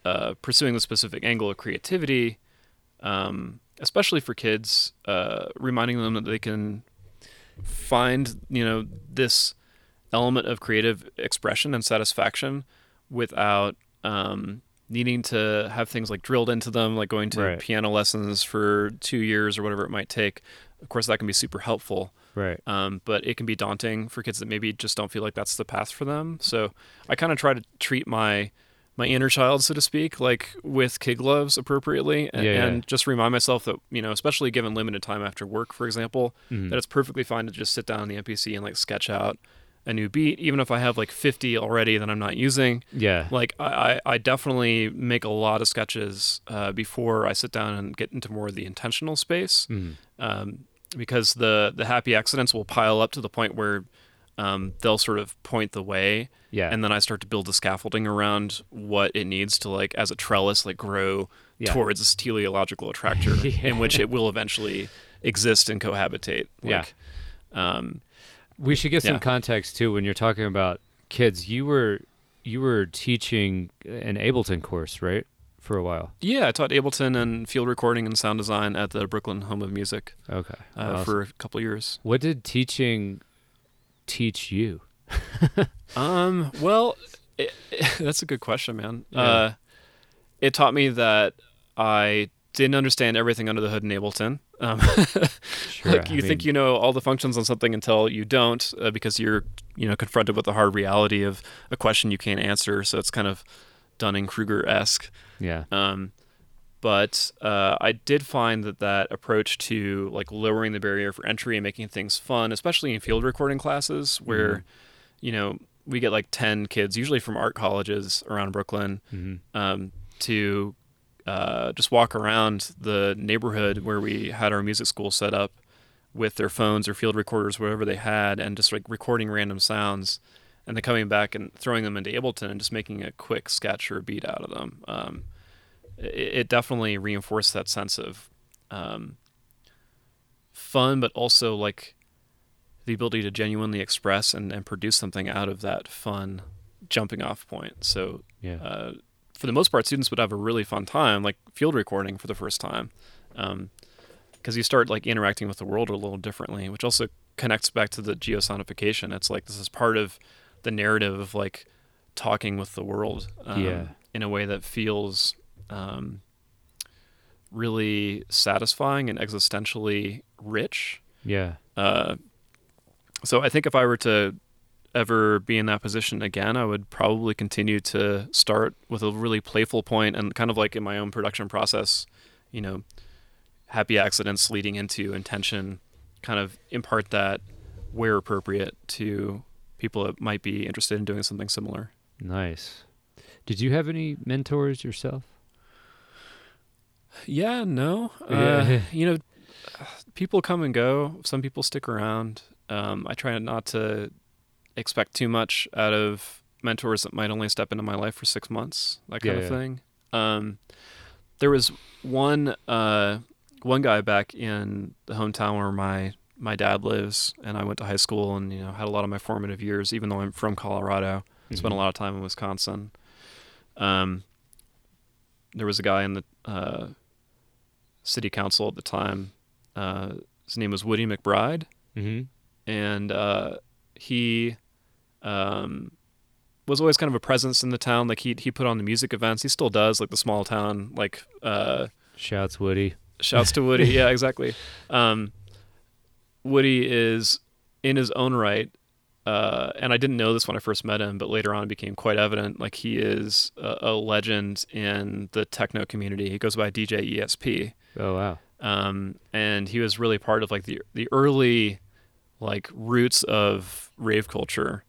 uh, pursuing the specific angle of creativity, um, especially for kids, uh, reminding them that they can find, you know, this element of creative expression and satisfaction without um, needing to have things like drilled into them, like going to Right. piano lessons for two years or whatever it might take. Of course, that can be super helpful right um, but it can be daunting for kids that maybe just don't feel like that's the path for them. So I kind of try to treat my my inner child, so to speak, like with kid gloves appropriately, and, Yeah, yeah. and just remind myself that you know, especially given limited time after work, for example, Mhm. that it's perfectly fine to just sit down on the MPC and like sketch out a new beat, even if I have like 50 already that I'm not using. yeah Like I, I definitely make a lot of sketches uh, before I sit down and get into more of the intentional space Mhm. um, because the the happy accidents will pile up to the point where um, they'll sort of point the way, yeah and then I start to build the scaffolding around what it needs to like as a trellis like grow Yeah. towards this teleological attractor Yeah. in which it will eventually exist and cohabitate. Yeah. Um, We should get some Yeah. context too when you're talking about kids. You were you were teaching an Ableton course, right? For a while. yeah, I taught Ableton and field recording and sound design at the Brooklyn Home of Music Okay. uh, Awesome. for a couple years. what did teaching teach you? Um. Well, it, that's a good question, man. Yeah. Uh, it taught me that I didn't understand everything under the hood in Ableton. Um, Sure. like you think you know all the functions on something until you don't, uh, because you're you know confronted with the hard reality of a question you can't answer. So it's kind of Dunning Kruger esque. Yeah. Um, but uh, I did find that that approach to like lowering the barrier for entry and making things fun, especially in field recording classes, where Mhm. you know we get like ten kids, usually from art colleges around Brooklyn, hmm um, to uh, just walk around the neighborhood where we had our music school set up with their phones or field recorders, whatever they had, and just like recording random sounds, and then coming back and throwing them into Ableton and just making a quick sketch or beat out of them. Um, it, it definitely reinforced that sense of um, fun, but also like the ability to genuinely express and, and produce something out of that fun jumping off point. So Yeah. uh, for the most part, students would have a really fun time, like field recording for the first time, because you start like interacting with the world a little differently, which also connects back to the geosonification. It's like this is part of the narrative of like talking with the world um, Yeah. in a way that feels um, really satisfying and existentially rich. Yeah. Uh, so I think if I were to ever be in that position again, I would probably continue to start with a really playful point and kind of like in my own production process, you know, happy accidents leading into intention, kind of impart that where appropriate to people that might be interested in doing something similar. Nice. Did you have any mentors yourself? Yeah, no. Uh, you know, people come and go. Some people stick around. Um, I try not to expect too much out of mentors that might only step into my life for six months, that kind Yeah, of yeah. thing. Um, there was one uh, one guy back in the hometown where my my dad lives, and I went to high school, and you know had a lot of my formative years. Even though I'm from Colorado, spent a Mhm. lot of time in Wisconsin. Um, there was a guy in the uh, city council at the time. Uh, his name was Woody McBride, Mhm. and uh, he um, was always kind of a presence in the town. Like he he put on the music events. He still does, like the small town. Like uh, Shouts Woody. shouts to Woody. yeah, exactly. Um, Woody is in his own right. Uh, and I didn't know this when I first met him, but later on it became quite evident. Like he is a, a legend in the techno community. He goes by DJ ESP Oh wow. um, and he was really part of like the the early like roots of rave culture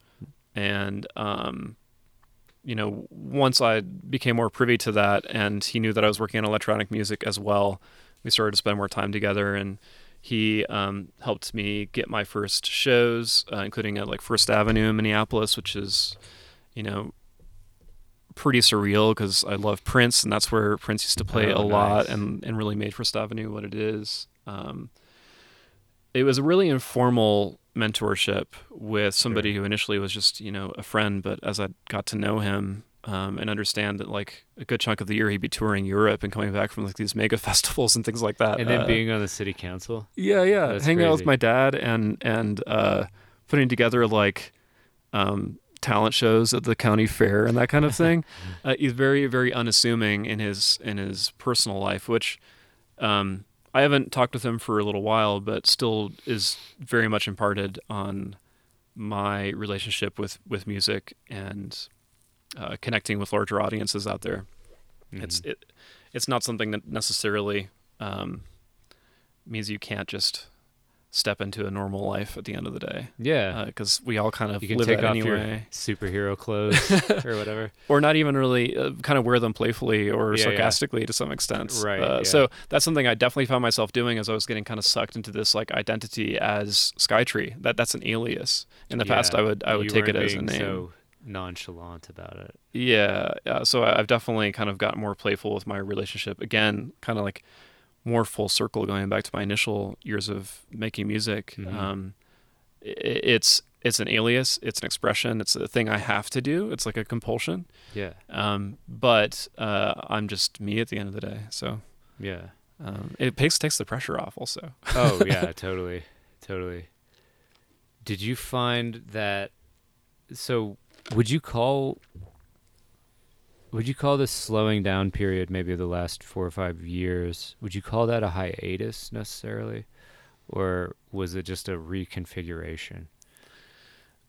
and um, you know once i became more privy to that and he knew that i was working on electronic music as well we started to spend more time together. And he um, helped me get my first shows uh, including at like first avenue in minneapolis which is you know pretty surreal because i love prince and that's where prince used to play Oh, a lot and, and really made first avenue what it is. Um, it was a really informal mentorship with somebody who initially was just you know a friend but as i got to know him um, and understand that like a good chunk of the year he'd be touring europe and coming back from like these mega festivals and things like that And then uh, being on the city council. yeah yeah. That's hanging out with my dad and and uh, putting together like um, talent shows at the county fair and that kind of thing. Uh, he's very very unassuming in his in his personal life which um, I haven't talked with him for a little while, but still is very much imparted on my relationship with with music and uh, connecting with larger audiences out there. It's Mhm. it it's not something that necessarily um, means you can't just step into a normal life at the end of the day yeah. because we all kind of you can live take off anyway your superhero clothes or whatever. or not even really uh, kind of wear them playfully or Yeah, yeah. sarcastically to some extent. Right, Uh, yeah. So that's something I definitely found myself doing as I was getting kind of sucked into this like identity as Skytree. That that's an alias. In the past, I would I would you take it as a name. So nonchalant about it. Yeah, yeah. So I- I've definitely kind of gotten more playful with my relationship. Again, kind of like more full circle going back to my initial years of making music. Mhm. Um, i- it's it's an alias. It's an expression. It's a thing I have to do. It's like a compulsion. Yeah. Um, but uh, I'm just me at the end of the day. So Yeah. um, it takes takes the pressure off. Also, Oh yeah, totally, totally. Did you find that? So, would you call? Would you call this slowing down period, maybe the last four or five years? Would you call that a hiatus necessarily, or was it just a reconfiguration,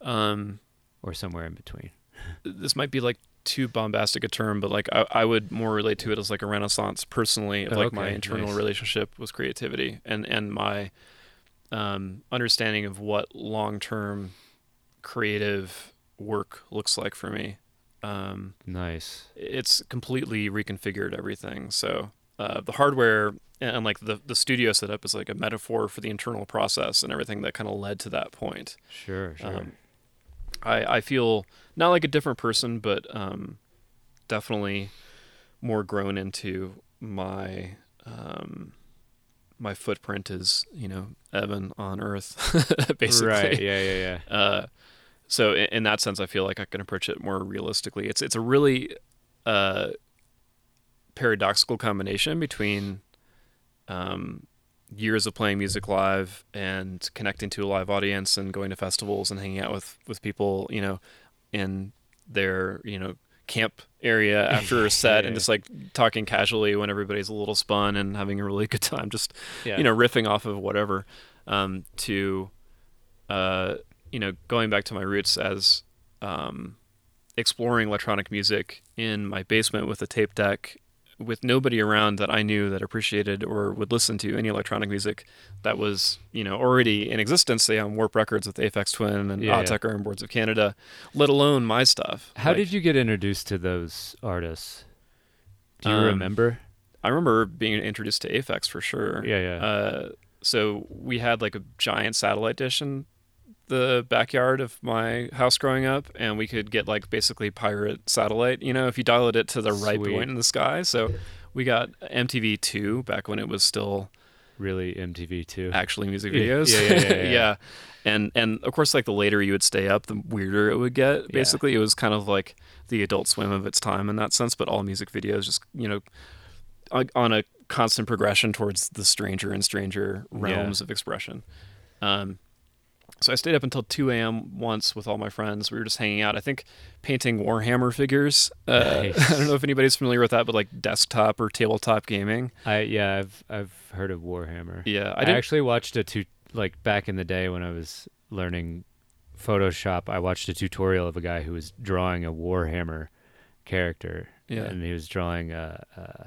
um, or somewhere in between? this might be like too bombastic a term, but like I, I would more relate to it as like a renaissance personally of Oh, like my internal nice. relationship with creativity and and my um, understanding of what long term creative work looks like for me. Um, Nice. it's completely reconfigured everything. So uh, the hardware and, like the the studio setup is like a metaphor for the internal process and everything that kind of led to that point. Sure. Sure. Um, I I feel not like a different person, but um, definitely more grown into my um, my footprint is you know Evan on Earth, basically. Right. Yeah. Yeah. Yeah. Uh, so in, in that sense, I feel like I can approach it more realistically. It's it's a really uh, paradoxical combination between um, years of playing music live and connecting to a live audience and going to festivals and hanging out with with people, you know, in their you know camp area after a set Yeah, and just like talking casually when everybody's a little spun and having a really good time, just Yeah. you know riffing off of whatever. Um, to uh, you know going back to my roots as um, exploring electronic music in my basement with a tape deck with nobody around that I knew that appreciated or would listen to any electronic music that was, you know, already in existence, say on Warp Records with Aphex Twin and Yeah, yeah. Autechre and Boards of Canada, let alone my stuff. How Like, did you get introduced to those artists? Do you Um, remember? I remember being introduced to Aphex for sure. Yeah, yeah. Uh, so we had like a giant satellite dish in the backyard of my house growing up, and we could get like basically pirate satellite. You know, if you dialed it to the right point in the sky. So we got MTV two back when it was still really MTV two actually music Yeah, videos. yeah, yeah, yeah, yeah. And and of course, like the later you would stay up, the weirder it would get. Basically, it was kind of like the Adult Swim of its time in that sense, but all music videos just you know on- on a constant progression towards the stranger and stranger realms of expression. Um, so I stayed up until 2 a.m. once with all my friends. We were just hanging out. I think painting Warhammer figures. Uh, Nice. I don't know if anybody's familiar with that, but like desktop or tabletop gaming. I yeah, I've I've heard of Warhammer. Yeah, I I, actually watched a tu- like back in the day when I was learning Photoshop. I watched a tutorial of a guy who was drawing a Warhammer character. Yeah. and he was drawing uh, uh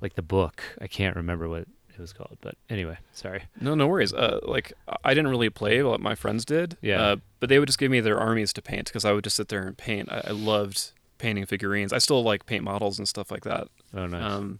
like the book. I can't remember what it was called, but anyway, sorry. No, no worries. Uh, like I didn't really play what my friends did. Yeah. Uh, but they would just give me their armies to paint because I would just sit there and paint. I, I loved painting figurines. I still like paint models and stuff like that. Oh, nice. Um,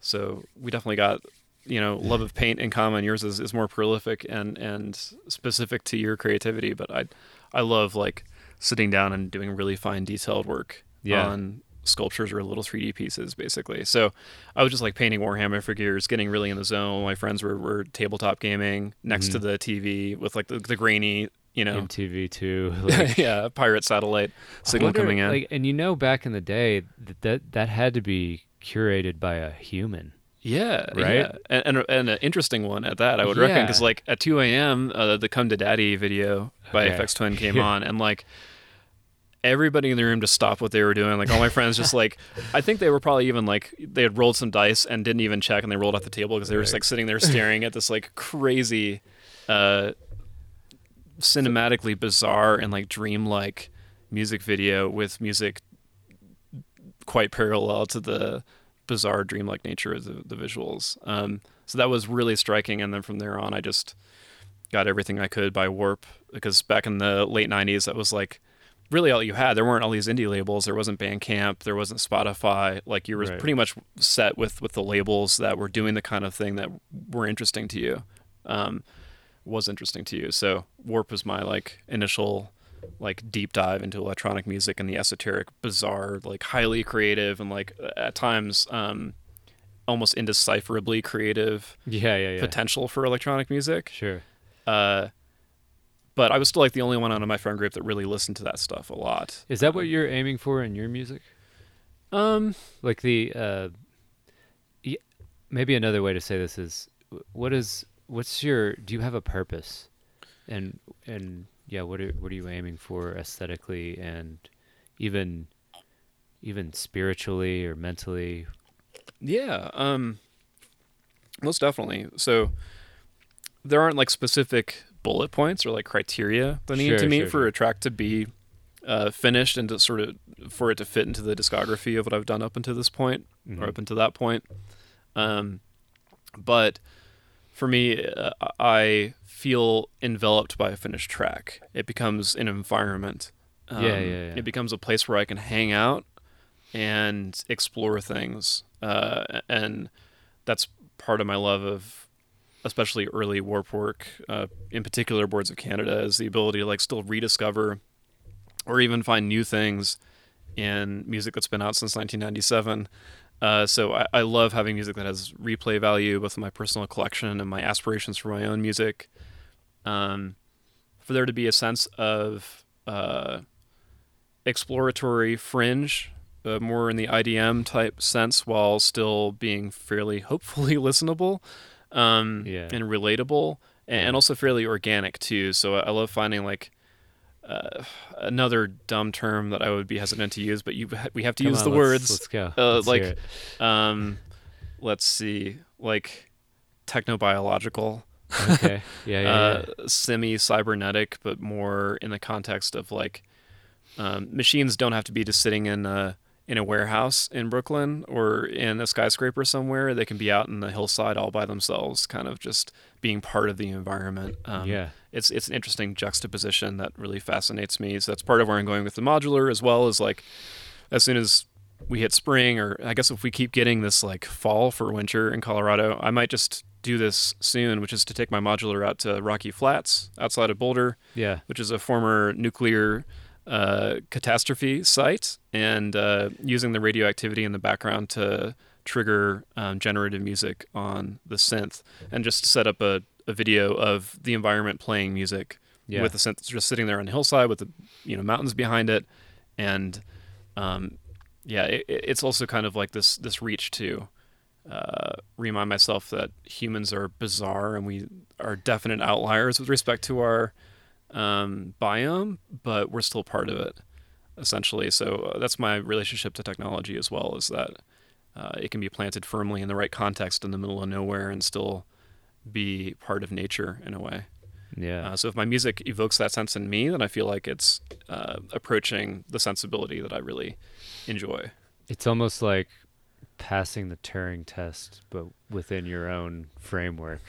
so we definitely got you know love of paint in common. Yours is, is more prolific and and specific to your creativity. But I I love like sitting down and doing really fine detailed work Yeah. on sculptures or little 3D pieces basically. So I was just like painting Warhammer figures, getting really in the zone. My friends were, were tabletop gaming next to Mhm. the TV with like the, the grainy, you know, MTV too. Like, yeah, pirate satellite signal wonder, coming in. Like, and you know, back in the day, that that, that had to be curated by a human. Yeah, Right? yeah. And, and, and an interesting one at that, I would reckon, because like at 2 a.m., uh, the "Come to Daddy" video by Okay. Aphex Twin came Yeah. on, and like everybody in the room just stopped what they were doing. Like all my friends, just like I think they were probably even like they had rolled some dice and didn't even check, and they rolled off the table because they were just like sitting there staring at this like crazy, uh, cinematically bizarre and like dreamlike music video with music quite parallel to the bizarre dreamlike nature of the, the visuals. Um, so that was really striking. And then from there on, I just got everything I could by Warp because back in the late 90s, that was like really all you had. There weren't all these indie labels. There wasn't Bandcamp. There wasn't Spotify. Like you were Right. pretty much set with, with the labels that were doing the kind of thing that were interesting to you. Um, was interesting to you. So Warp was my like initial like deep dive into electronic music and the esoteric, bizarre, like highly creative and like at times um almost indecipherably creative Yeah, yeah, yeah. potential for electronic music. Sure. Uh but I was still like the only one out of my friend group that really listened to that stuff a lot. Is that what you're aiming for in your music? Um Like the uh, maybe another way to say this is, what is what's your? Do you have a purpose? And and yeah, what are what are you aiming for aesthetically and even even spiritually or mentally? Yeah, um most definitely. So there aren't like specific bullet points or like criteria that need Sure, to meet sure, for a track to be uh, finished and to sort of for it to fit into the discography of what I've done up until this point Mhm. or up until that point. Um, but for me, uh, I feel enveloped by a finished track. It becomes an environment. Um, Yeah, yeah, yeah. It becomes a place where I can hang out and explore things. Uh, and that's part of my love of especially early warp work, uh, in particular Boards of Canada, is the ability to like still rediscover or even find new things in music that's been out since 1997. Uh, so I, I love having music that has replay value, both in my personal collection and my aspirations for my own music. Um, for there to be a sense of uh, exploratory fringe, uh, more in the IDM type sense, while still being fairly hopefully listenable. Um, Yeah. and relatable, and, also fairly organic too. So I love finding like. Uh, another dumb term that I would be hesitant to use, but you we have to Come use on, the let's- words. Let's go. uh, Let's like-. Um, let's see, like technobiological, okay. Yeah, yeah, uh, yeah. semi cybernetic, but more in the context of like um, machines don't have to be just sitting in a in a warehouse in Brooklyn or in a skyscraper somewhere. They can be out in the hillside all by themselves, kind of just being part of the environment. Um, yeah. it's it's an interesting juxtaposition that really fascinates me. So that's part of where I'm going with the modular, as well as like as soon as we hit spring, or I guess if we keep getting this like fall for winter in Colorado, I might just do this soon, which is to take my modular out to Rocky Flats outside of Boulder, Yeah. which is a former nuclear uh, catastrophe site, and uh, using the radioactivity in the background to trigger um, generative music on the synth, and just set up a, a video of the environment playing music Yeah. with the synth just sitting there on the hillside with the you know mountains behind it, and um, yeah, it, it's also kind of like this this reach to uh, remind myself that humans are bizarre and we are definite outliers with respect to our um, biome, but we're still part of it essentially. So uh, that's my relationship to technology as well. Is that uh, it can be planted firmly in the right context in the middle of nowhere and still be part of nature in a way. yeah. Uh, so if my music evokes that sense in me, then I feel like it's uh, approaching the sensibility that I really enjoy. it's almost like passing the Turing test, but within your own framework.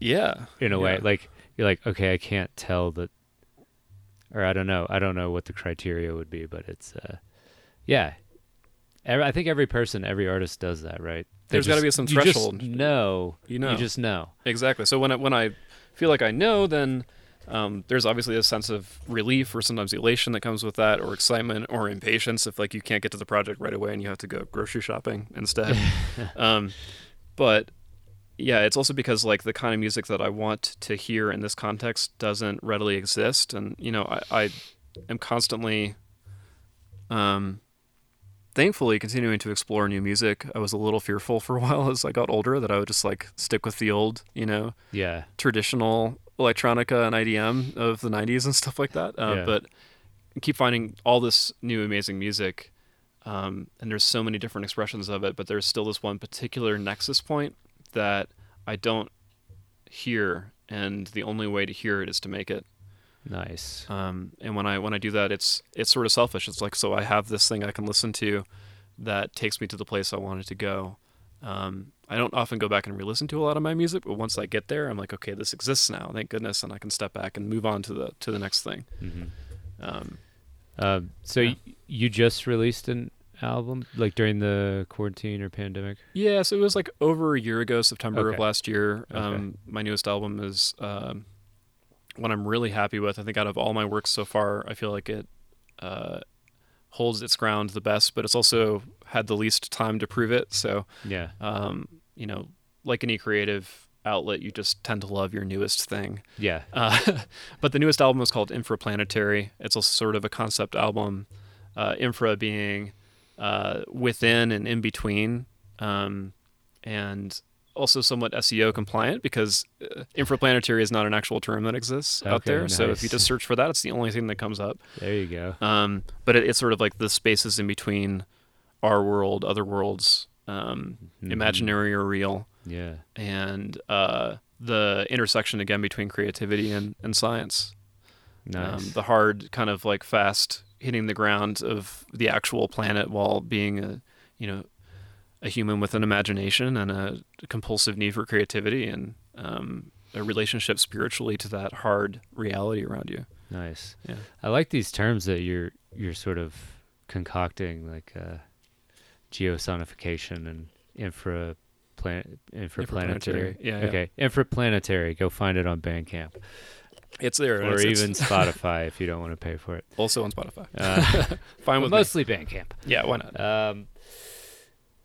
Yeah, in a way Yeah. like you're like okay i can't tell that or i don't know i don't know what the criteria would be but it's uh yeah Every, i think every person every artist does that right They There's gotta be some you just threshold. know you know you just know exactly. So when I, when I feel like I know, then um, there's obviously a sense of relief or sometimes elation that comes with that, or excitement or impatience if like you can't get to the project right away and you have to go grocery shopping instead. um, but yeah, it's also because like the kind of music that I want to hear in this context doesn't readily exist, and you know I, I am constantly, um, thankfully continuing to explore new music. I was a little fearful for a while as I got older that I would just like stick with the old, you know, yeah traditional electronica and IDM of the 90s and stuff like that. Uh, Yeah. But I keep finding all this new amazing music. Um, and there's so many different expressions of it, but there's still this one particular nexus point that I don't hear, and the only way to hear it is to make it. nice Um, and when I when I do that, it's it's sort of selfish. It's like so I have this thing I can listen to that takes me to the place I wanted to go. Um, I don't often go back and re-listen to a lot of my music, but once I get there, I'm like, okay, this exists now. Thank goodness, and I can step back and move on to the to the next thing. hmm Um, um so Yeah. y- you just released an album like during the quarantine or pandemic yeah, so it was like over a year ago, September of last year. Okay. Um, my newest album is um, one I'm really happy with. I think out of all my work so far, I feel like it uh, holds its ground the best, but it's also had the least time to prove it. So, yeah um, you know, like any creative outlet, you just tend to love your newest thing. yeah Uh, but the newest album is called Infraplanetary. It's a sort of a concept album, uh, infra being uh, within and in between, um, and also somewhat SEO compliant because uh, infraplanetary is not an actual term that exists out Okay, there. So if you just search for that, it's the only thing that comes up. there you go Um, but it, it's sort of like the spaces in between our world, other worlds, um, Mhm. imaginary or real, yeah and uh, the intersection again between creativity and, and science. nice Um, the hard kind of like fast hitting the ground of the actual planet while being a you know a human with an imagination and a compulsive need for creativity and um, a relationship spiritually to that hard reality around you. nice Yeah. I like these terms that you're you're sort of concocting, like uh, geosonification and infra plan infraplanetary. Infraplanetary, yeah, yeah. Okay, infraplanetary. Go find it on Bandcamp It's there, or it's- it's even Spotify if you don't want to pay for it. also on Spotify. Uh, Fine with me. mostly Bandcamp. Yeah, why not? Um,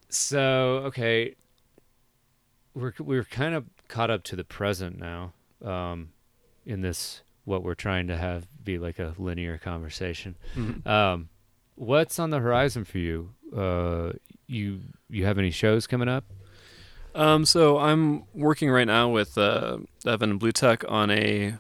so okay, we're we're kind of caught up to the present now. Um, in this, what we're trying to have be like a linear conversation. Mhm. Um, what's on the horizon for you? Uh, you you have any shows coming up? Um, so I'm working right now with uh, Evan Bluetech on a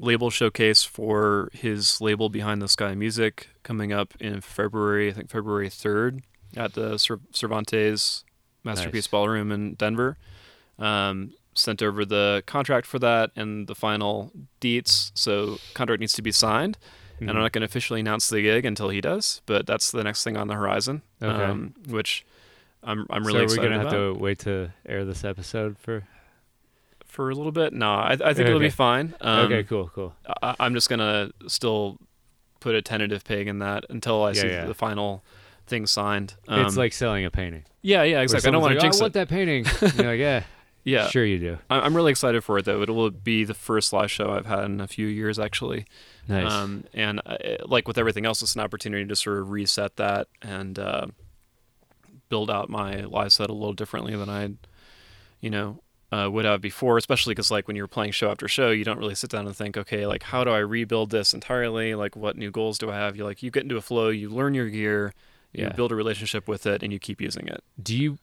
label showcase for his label Behind the Sky Music coming up in February. I think February 3rd at the Cervantes Masterpiece Nice. Ballroom in Denver. Um, sent over the contract for that and the final deets. So contract needs to be signed, and I'm Mhm. not going to officially announce the gig until he does. But that's the next thing on the horizon. Okay. Um, which I'm I'm really so excited we're gonna about. have to wait to air this episode for. For a little bit. No, I, I think it'll be fine. Um, okay, cool, cool. I, I'm just gonna still put a tentative peg in that until I Yeah, see yeah. the final thing signed. it's Um, like selling a painting. yeah, yeah, exactly. I don't want to like, jinx "Oh, I want that painting. You're like, yeah, Yeah, sure you do. I- I'm really excited for it though. It will be the first live show I've had in a few years actually. Nice. Um, and uh, like with everything else, it's an opportunity to sort of reset that and uh, build out my live set a little differently than I, you know, uh, would have before. Especially because like when you're playing show after show, you don't really sit down and think, okay, like how do I rebuild this entirely? Like what new goals do I have? You like you get into a flow, you learn your gear, you Yeah. build a relationship with it, and you keep using it. do you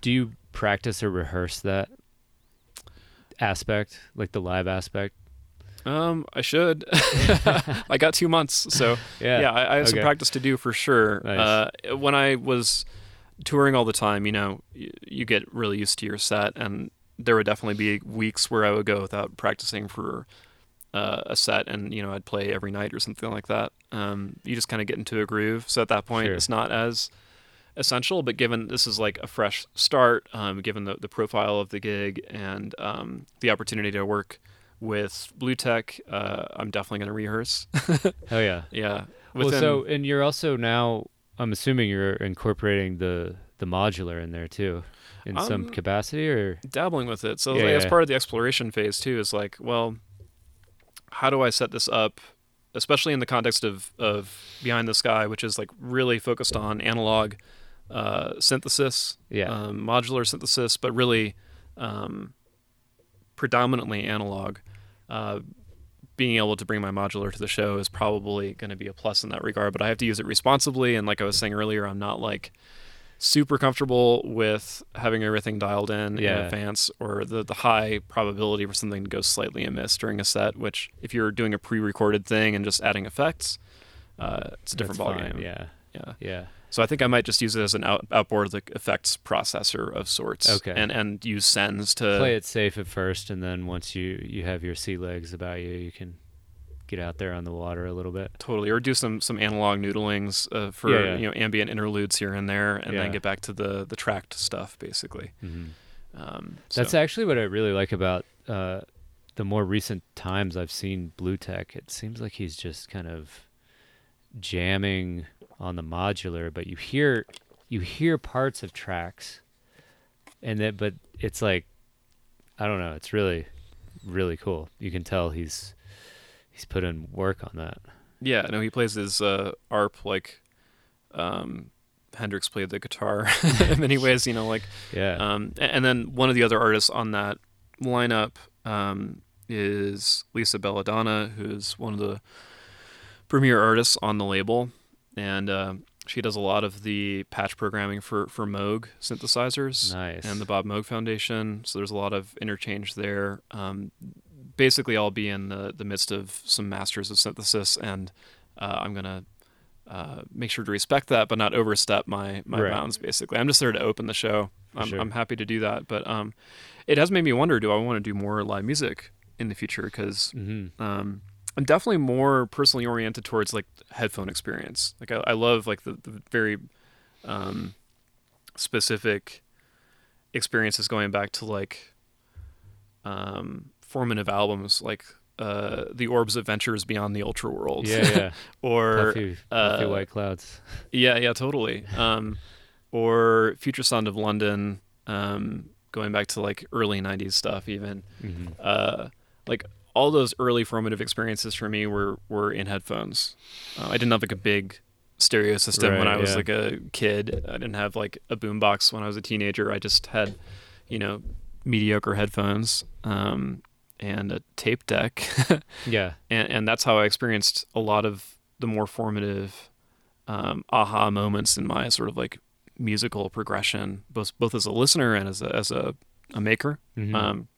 do you practice or rehearse that aspect, like the live aspect? Um, I should. I got two months, so Yeah. yeah, I, I have some practice to do for sure. Nice. Uh, when I was touring all the time, you know, you, you get really used to your set, and there would definitely be weeks where I would go without practicing for uh, a set, and you know, I'd play every night or something like that. Um, you just kind of get into a groove. So at that point, Sure. it's not as essential. But given this is like a fresh start, um, given the, the profile of the gig and um, the opportunity to work with Bluetech, uh, I'm definitely going to rehearse. Oh yeah. yeah. Well, so and you're also now. I'm assuming you're incorporating the the modular in there too, in some Um, capacity, or dabbling with it. So Yeah, like, as part of the exploration phase too is like, well, how do I set this up, especially in the context of of Behind the Sky, which is like really focused on analog uh, synthesis, yeah, um, modular synthesis, but really um, predominantly analog. Uh, being able to bring my modular to the show is probably going to be a plus in that regard, but I have to use it responsibly. And like I was saying earlier, I'm not like super comfortable with having everything dialed in in advance or the, the high probability for something to go slightly amiss during a set, which if you're doing a pre-recorded thing and just adding effects, uh, it's a different ballgame. Yeah, Yeah. yeah. So I think I might just use it as an out, outboard like effects processor of sorts. Okay. And and use sends to Play it safe at first, and then once you you have your sea legs about you, you can get out there on the water a little bit. totally or do some some analog noodlings uh, for Yeah, yeah. you know ambient interludes here and there, and Yeah. then get back to the the tracked stuff basically. hmm Um, That's actually what I really like about uh, the more recent times I've seen Bluetech. It seems like he's just kind of jamming on the modular, but you hear you hear parts of tracks, and then but it's like I don't know. It's really really cool. You can tell he's he's put in work on that. yeah. No, he plays his uh, arp like um, Hendrix played the guitar in many ways. You know, like Yeah. Um, and then one of the other artists on that lineup um, is Lisa Bella Donna, who's one of the premier artists on the label, and uh, she does a lot of the patch programming for for Moog synthesizers nice. and the Bob Moog Foundation. So there's a lot of interchange there. Um, basically, I'll be in the the midst of some masters of synthesis, and uh, I'm gonna. Uh, make sure to respect that, but not overstep my my Right. bounds. Basically, I'm just there to open the show. I'm, sure. I'm happy to do that, but um, it has made me wonder: Do I want to do more live music in the future? Because hmm um, I'm definitely more personally oriented towards like headphone experience. Like I, I love like the, the very um, specific experiences going back to like um, formative albums like uh, the Orbs Adventures Beyond the Ultraworld. Yeah, yeah. or puffy, puffy uh, white clouds. yeah, yeah, totally. Um, or Future Sound of London, um, going back to like early '90s stuff, even hmm uh, like all those early formative experiences for me were were in headphones. Uh, I didn't have like a big stereo system when I was yeah. like a kid. I didn't have like a boombox when I was a teenager. I just had, you know, mediocre headphones um, and a tape deck, Yeah. and and that's how I experienced a lot of the more formative um, aha moments in my sort of like musical progression, both both as a listener and as a, as a, a maker. Mhm. Um,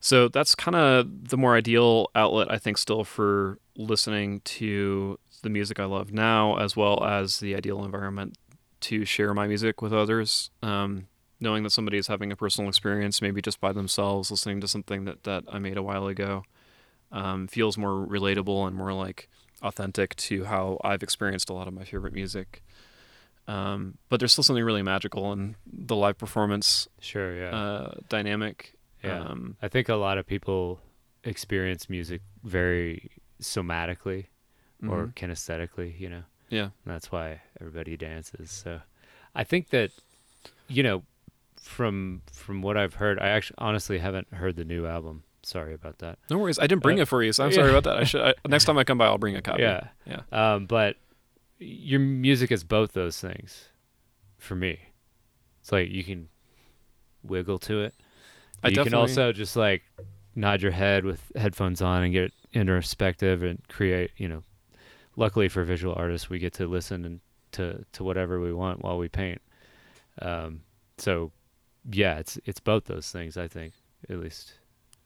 so that's kind of the more ideal outlet, I think, still for listening to the music I love now, as well as the ideal environment to share my music with others. Um, knowing that somebody is having a personal experience, maybe just by themselves, listening to something that, that I made a while ago, um, feels more relatable and more like authentic to how I've experienced a lot of my favorite music. Um, but there's still something really magical in the live performance sure, yeah. uh, dynamic. Yeah. Um, I think a lot of people experience music very somatically or mhm. kinesthetically, you know. yeah, And that's why everybody dances. So I think that you know from from what I've heard, I actually honestly haven't heard the new album. Sorry about that. no worries. I didn't bring Uh, it for you, so I'm yeah. sorry about that. I should I, next time I come by, I'll bring a copy. Yeah. yeah. Um but your music is both those things for me. It's like you can wiggle to it. I you can also just like nod your head with headphones on and get introspective and create, you know. Luckily for visual artists, we get to listen and to to whatever we want while we paint. Um, so yeah, it's it's both those things. I think at least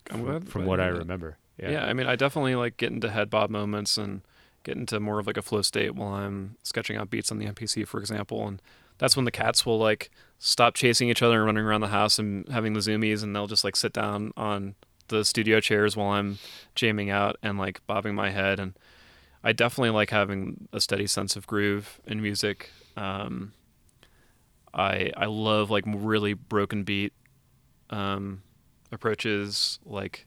from, from what I remember. yeah, Yeah. I mean, I definitely like get into head bob moments and get into more of like a flow state while I'm sketching out beats on the MPC, for example. And that's when the cats will like stop chasing each other and running around the house and having the zoomies, and they'll just like sit down on the studio chairs while I'm jamming out and like bobbing my head. And I definitely like having a steady sense of groove in music. Um, I I love like really broken beat um, approaches like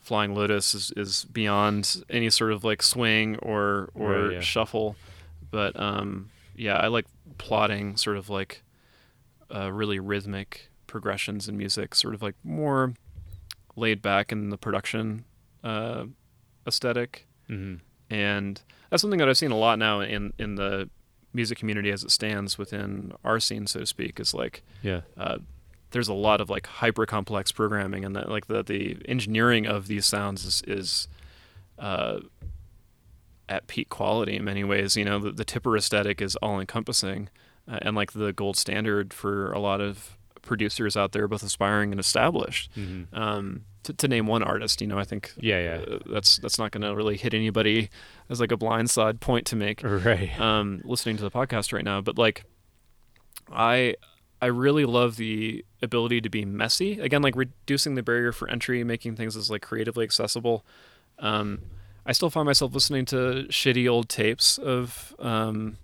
Flying Lotus is, is beyond any sort of like swing or or Right, yeah. shuffle, but um, yeah, I like plotting sort of like uh, really rhythmic progressions in music, sort of like more laid back in the production uh, aesthetic, hmm and that's something that I've seen a lot now in in the music community as it stands within our scene, so to speak. Is like Yeah. uh, there's a lot of like hyper complex programming and that like the the engineering of these sounds is is uh, at peak quality in many ways. You know, the, the tipper aesthetic is all encompassing uh, and like the gold standard for a lot of producers out there, both aspiring and established. hmm Um, to, to name one artist, you know, I think Yeah. Yeah. uh, that's that's not going to really hit anybody as like a blindside point to make Right. um, listening to the podcast right now, but like, I I really love the ability to be messy. Again, like reducing the barrier for entry, making things as like creatively accessible. Um, I still find myself listening to shitty old tapes of, um,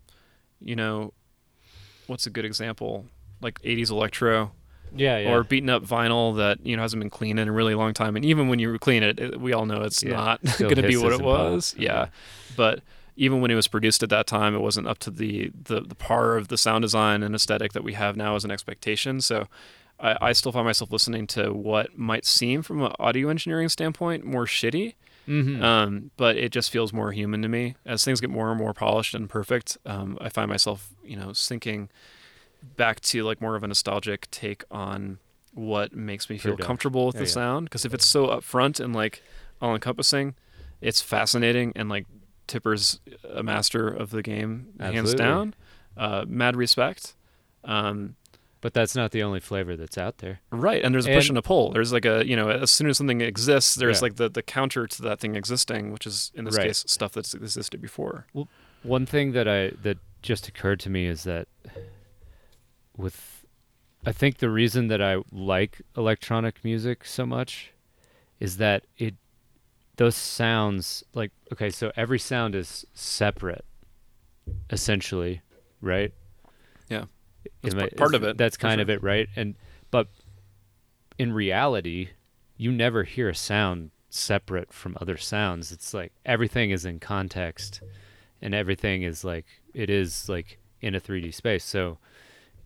you know, what's a good example? Like 80s electro Yeah. Yeah. or beaten up vinyl that you know hasn't been cleaned in a really long time. And even when you clean it, it we all know it's Yeah, not going to be what it was. Yeah, but even when it was produced at that time, it wasn't up to the the, the par of the sound design and aesthetic that we have now as an expectation. So. I, I still find myself listening to what might seem, from an audio engineering standpoint, more shitty, Mhm. um, but it just feels more human to me. As things get more and more polished and perfect, um, I find myself, you know, sinking back to like more of a nostalgic take on what makes me feel comfortable with Yeah, the yeah. sound. Because if it's so upfront and like all encompassing, it's fascinating and like Tipper's a master of the game, hands down. Uh, mad respect. Um, but that's not the only flavor that's out there. Right, and there's a push And- and a pull. There's like a you know, as soon as something exists, there's Yeah. like the the counter to that thing existing, which is in this Right. case stuff that's existed before. One thing that I that just occurred to me is that with I think the reason that I like electronic music so much is that it those sounds like okay, so every sound is separate essentially, right? Yeah. That's Am I- part- part of it, That's kind sure. of it, right? And but in reality, you never hear a sound separate from other sounds. It's like everything is in context and everything is like it is like in a 3D space. So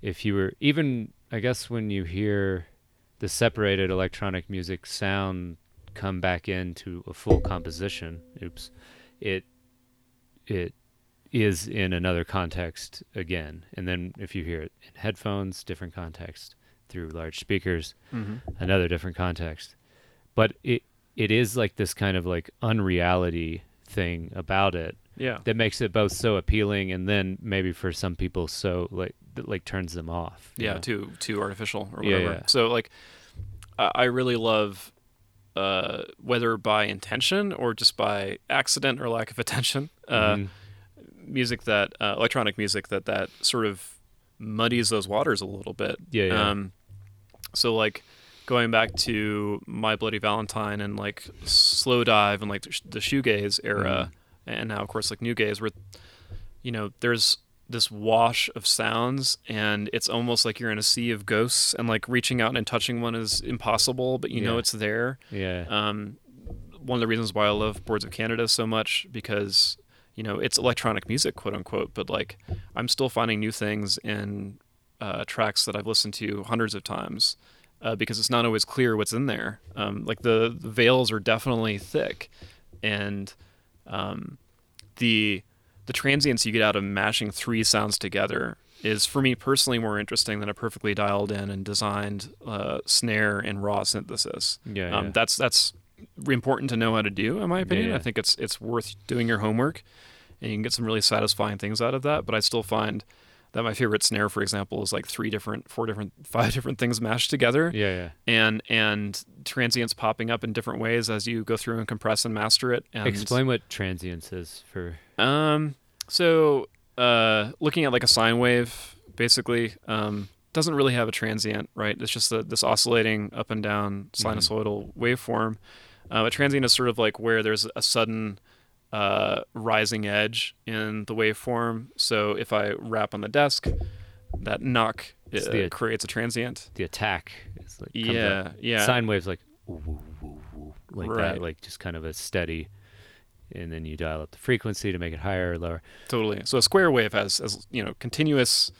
if you were even I guess when you hear the separated electronic music sound come back into a full composition, oops, it it is in another context again. And then if you hear it in headphones, different context, through large speakers, Mm-hmm. another different context. But it it is like this kind of like unreality thing about it Yeah. that makes it both so appealing and then maybe for some people so like that, like turns them off. yeah know? too too artificial or whatever yeah. so like i really love uh whether by intention or just by accident or lack of attention uh Mhm. music that uh, electronic music that that sort of muddies those waters a little bit Yeah, yeah. um so like going back to my bloody valentine and like Slowdive and like the shoegaze era Mm-hmm. and now of course like nu gaze where you know there's this wash of sounds and it's almost like you're in a sea of ghosts and like reaching out and touching one is impossible but you know it's there yeah. um, one of the reasons why I love Boards of Canada so much because you know it's electronic music, quote unquote, but like I'm still finding new things in uh, tracks that I've listened to hundreds of times uh, because it's not always clear what's in there. Um, like the, the veils are definitely thick, and um, the the transients you get out of mashing three sounds together is for me personally more interesting than a perfectly dialed in and designed uh, snare and raw synthesis. Yeah, Um, yeah. That's that's important to know how to do, in my opinion. yeah. I think it's it's worth doing your homework, and you can get some really satisfying things out of that. But I still find that my favorite snare, for example, is like three different, four different, five different things mashed together, yeah, yeah. and and transients popping up in different ways as you go through and compress and master it. And, Explain what transience is for. Um, so uh, looking at like a sine wave, basically, um, doesn't really have a transient, right? It's just a, this oscillating up and down sinusoidal waveform. Uh, a transient is sort of like where there's a sudden uh, rising edge in the waveform. So if I rap on the desk, that knock It's uh, the- creates a transient. The attack is like Yeah, yeah. Sine waves like like Right. that, like just kind of a steady, and then you dial up the frequency to make it higher or lower. Totally. So a square wave has, has you know, continuous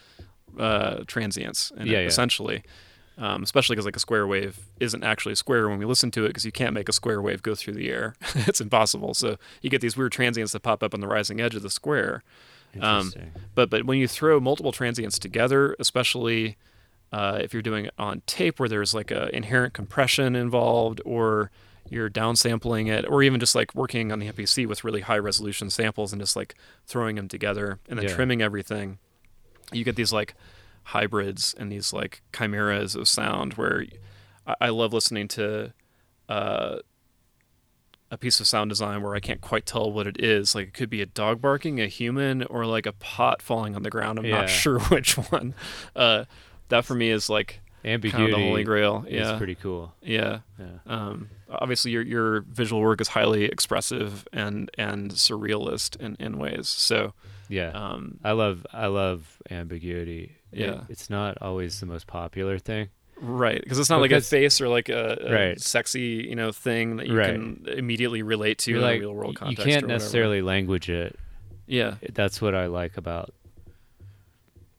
uh, transients, in Yeah, it, yeah. essentially. Um, especially because like a square wave isn't actually square when we listen to it, because you can't make a square wave go through the air. it's impossible. So you get these weird transients that pop up on the rising edge of the square. Um, Interesting. But but when you throw multiple transients together, especially uh, if you're doing it on tape where there's like a inherent compression involved, or you're downsampling it, or even just like working on the MPC with really high resolution samples and just like throwing them together and then Yeah. trimming everything, you get these like hybrids and these like chimeras of sound where I, I love listening to uh, a piece of sound design where I can't quite tell what it is. Like it could be a dog barking, a human, or like a pot falling on the ground. I'm Yeah. not sure which one. Uh, that for me is like kind of Ambiguity the holy grail. is Yeah, pretty cool. yeah. Yeah. Um, obviously, your your visual work is highly expressive and and surrealist in, in ways. So, Yeah. um, I love I love ambiguity. It- Yeah. it's not always the most popular thing. right, because it's not like a Because- face or like a, a Right. sexy you know thing that you Right. can immediately relate to You're in like a real world you context. or can't necessarily language it. Yeah. That's what I like about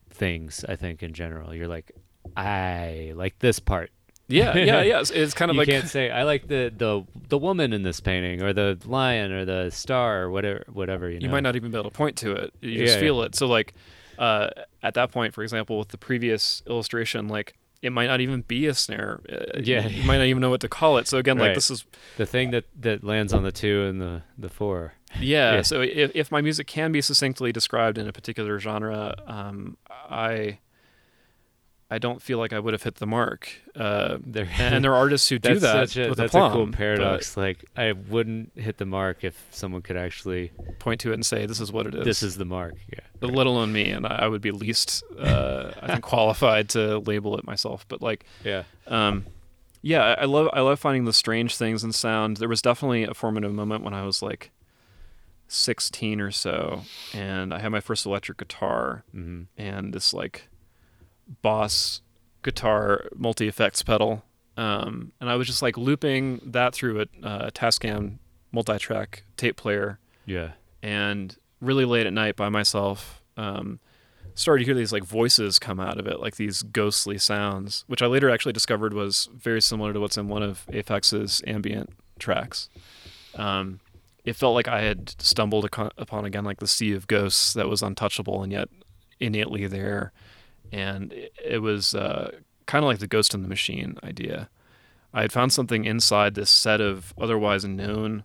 things. I think in general, you're like, I like this part. Yeah, yeah, yeah. It's, it's kind of you like can't say I like the the the woman in this painting or the lion or the star or whatever whatever you know. you might not even be able to point to it. You just Yeah, feel it. So like uh, at that point, for example, with the previous illustration, like it might not even be a snare. Uh, Yeah. you might not even know what to call it. So again, like this is the thing that that lands on the two and the the four. yeah. Yeah. So if if my music can be succinctly described in a particular genre, um, I I don't feel like I would have hit the mark. Uh, There, and there are artists who do that a, with that's aplomb, a cool paradox. Like I wouldn't hit the mark if someone could actually. Point to it and say this is what it is. This is the mark. Yeah. let alone me, and I would be least uh, I think qualified to label it myself. But like. Yeah. Um, yeah, I, love I love finding the strange things in sound. There was definitely a formative moment when I was like 16 or so, and I had my first electric guitar hmm and this like Boss guitar multi effects pedal, um, and I was just like looping that through a, uh, Tascam multi-track tape player, Yeah. and really late at night by myself um, started to hear these like voices come out of it like these ghostly sounds which i later actually discovered was very similar to what's in one of Aphex's ambient tracks. Um, it felt like i had stumbled upon again like the sea of ghosts that was untouchable and yet innately there and it, it was uh, kind of like the ghost in the machine idea i had found something inside this set of otherwise known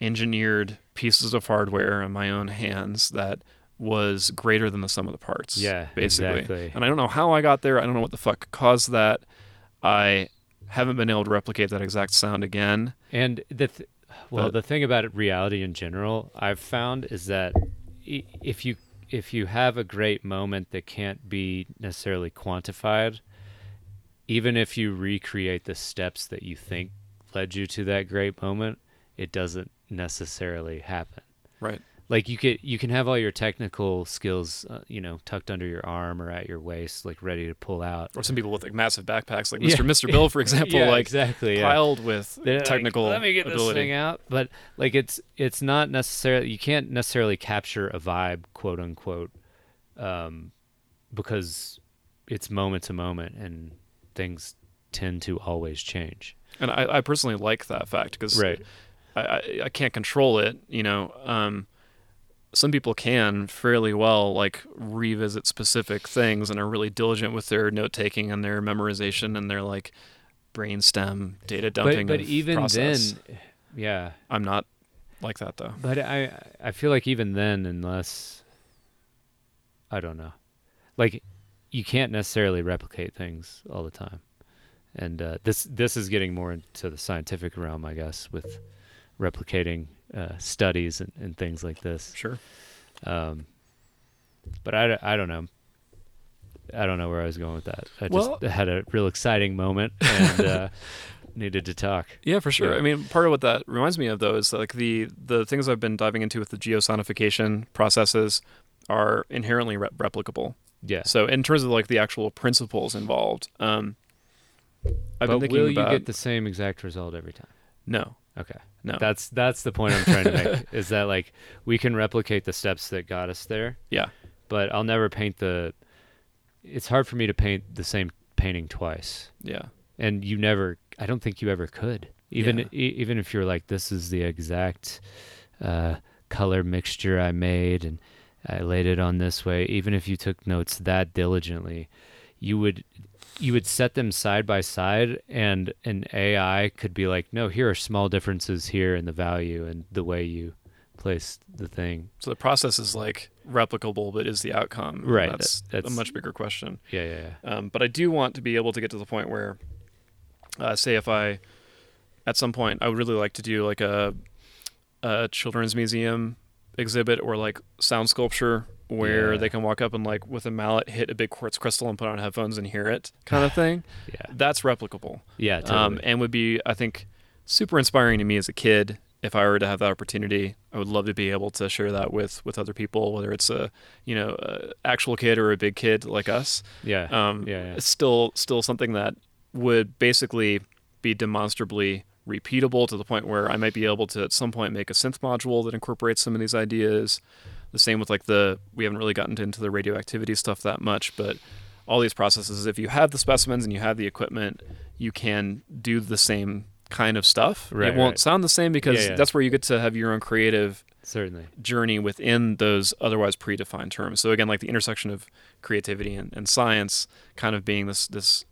engineered pieces of hardware in my own hands that was greater than the sum of the parts. Yeah, basically. exactly. And I don't know how I got there. I don't know what the fuck caused that. I haven't been able to replicate that exact sound again. And the th- well, But- the thing about reality in general, I've found is that if you if you have a great moment that can't be necessarily quantified, even if you recreate the steps that you think led you to that great moment, it doesn't necessarily happen. Right. Like you could you can have all your technical skills, uh, you know, tucked under your arm or at your waist, like ready to pull out. Or some people with like massive backpacks, like Yeah. Mr. Mr. Bill, for example, yeah, like exactly. Yeah. piled with They're like, technical Let me get ability. this thing out, but like it's it's not necessarily you can't necessarily capture a vibe, quote unquote, um, because it's moment to moment and things tend to always change. And I, I personally like that fact because Right. I, I, I can't control it. You know, um, some people can fairly well like revisit specific things and are really diligent with their note taking and their memorization and their like brainstem data But dumping. but of even process. then, yeah. I'm not like that though. But I I feel like even then, unless I don't know, like you can't necessarily replicate things all the time, and uh, this this is getting more into the scientific realm, I guess, with replicating uh, studies and, and things like this. Sure. Um, but I, I don't know. I don't know where I was going with that. I Well- just had a real exciting moment and uh, needed to talk. Yeah, for sure. Yeah. I mean, part of what that reminds me of though is like the the things I've been diving into with the geosonification processes are inherently re- replicable. Yeah. So in terms of like the actual principles involved, um, I've but been thinking will about you get the same exact result every time? no, Okay. No, That's that's the point I'm trying to make. is that like we can replicate the steps that got us there, yeah, but I'll never paint the. It's hard for me to paint the same painting twice, yeah, and you never. I don't think you ever could. Even Yeah. e- even if you're like, this is the exact uh, color mixture I made, and I laid it on this way. Even if you took notes that diligently, you would you would set them side by side and an AI could be like, no, here are small differences here in the value and the way you place the thing. So the process is like replicable, but is the outcome? Right, That's, that- that's- a much bigger question. Yeah, yeah, yeah. Um, but I do want to be able to get to the point where, uh, say, if I, at some point, I would really like to do like a, a children's museum exhibit or like sound sculpture where Yeah. they can walk up and like with a mallet hit a big quartz crystal and put on headphones and hear it, kind of thing. Yeah. That's replicable, Yeah, totally. um, and would be I think super inspiring to me as a kid. If I were to have that opportunity, I would love to be able to share that with with other people, whether it's a you know a actual kid or a big kid like us yeah. um, yeah, yeah. it's still still something that would basically be demonstrably repeatable to the point where I might be able to at some point make a synth module that incorporates some of these ideas. The same with like the we haven't really gotten into the radioactivity stuff that much, but all these processes, if you have the specimens and you have the equipment, you can do the same kind of stuff. Right, it won't right. sound the same because Yeah, yeah. that's where you get to have your own creative Certainly. journey within those otherwise predefined terms. So again, like the intersection of creativity and, and science kind of being this this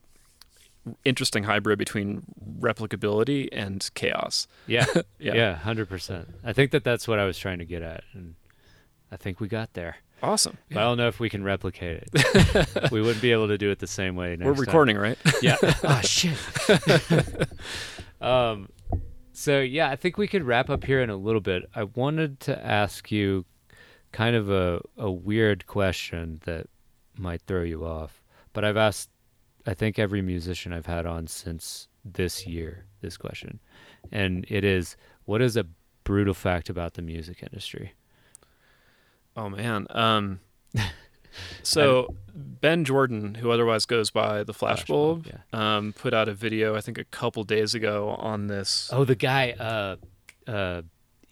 interesting hybrid between replicability and chaos. Yeah. Yeah. yeah. 100%. I think that that's what I was trying to get at. And I think we got there. Awesome. But I don't know if we can replicate it. we wouldn't be able to do it the same way next We're time. recording, right? Yeah. oh shit. um, so yeah, I think we could wrap up here in a little bit. I wanted to ask you kind of a a weird question that might throw you off, but I've asked I think every musician I've had on since this year this question, and it is what is a brutal fact about the music industry? Oh man. Um, so Benn Jordan, who otherwise goes by the Flashbulb, Flashbulb, um, put out a video I think a couple days ago on this. Oh, the guy, uh, uh,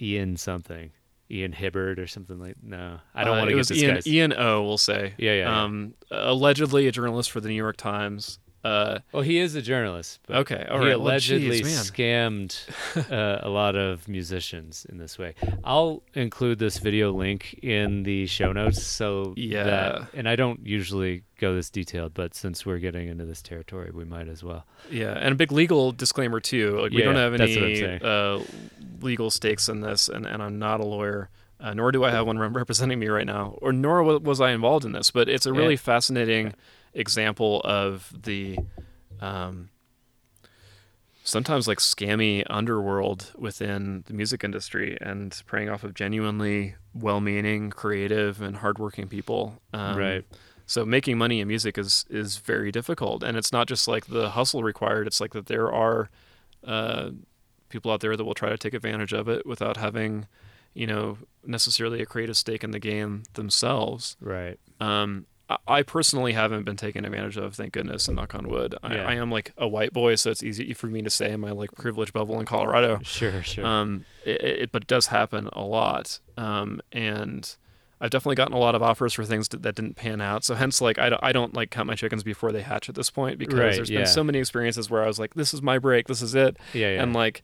Ian something, Ian Hibbard or something like. No, I don't Uh, want to get this Ian, guy's. Ian O. We'll say. Yeah, yeah, yeah. Um, allegedly a journalist for the New York Times. Uh, Well, he is a journalist. But Okay, all he right. Well, allegedly geez, scammed uh, a lot of musicians in this way. I'll include this video link in the show notes. So Yeah. that, and I don't usually go this detailed, but since we're getting into this territory, we might as well. Yeah, and a big legal disclaimer too. Like we Yeah, don't have that's what I'm any uh, legal stakes in this, and, and I'm not a lawyer. Uh, nor do I have one representing me right now, or nor was I involved in this. But it's a really Yeah. fascinating example of the um, sometimes like scammy underworld within the music industry and preying off of genuinely well-meaning, creative, and hardworking people. Um, Right. So making money in music is is very difficult, and it's not just like the hustle required. It's like that there are uh, people out there that will try to take advantage of it without having, you know, necessarily a creative stake in the game themselves. Right. Um, I- personally haven't been taken advantage of, thank goodness, and knock on wood. I, Yeah. I am like a white boy, so it's easy for me to say in my like privileged bubble in Colorado. Sure. Sure. Um, it, it, but it does happen a lot. Um, and I've definitely gotten a lot of offers for things that, that didn't pan out. So hence, like, I don't, I don't like count my chickens before they hatch at this point because Right, there's yeah. been so many experiences where I was like, this is my break, this is it. yeah. Yeah. And like,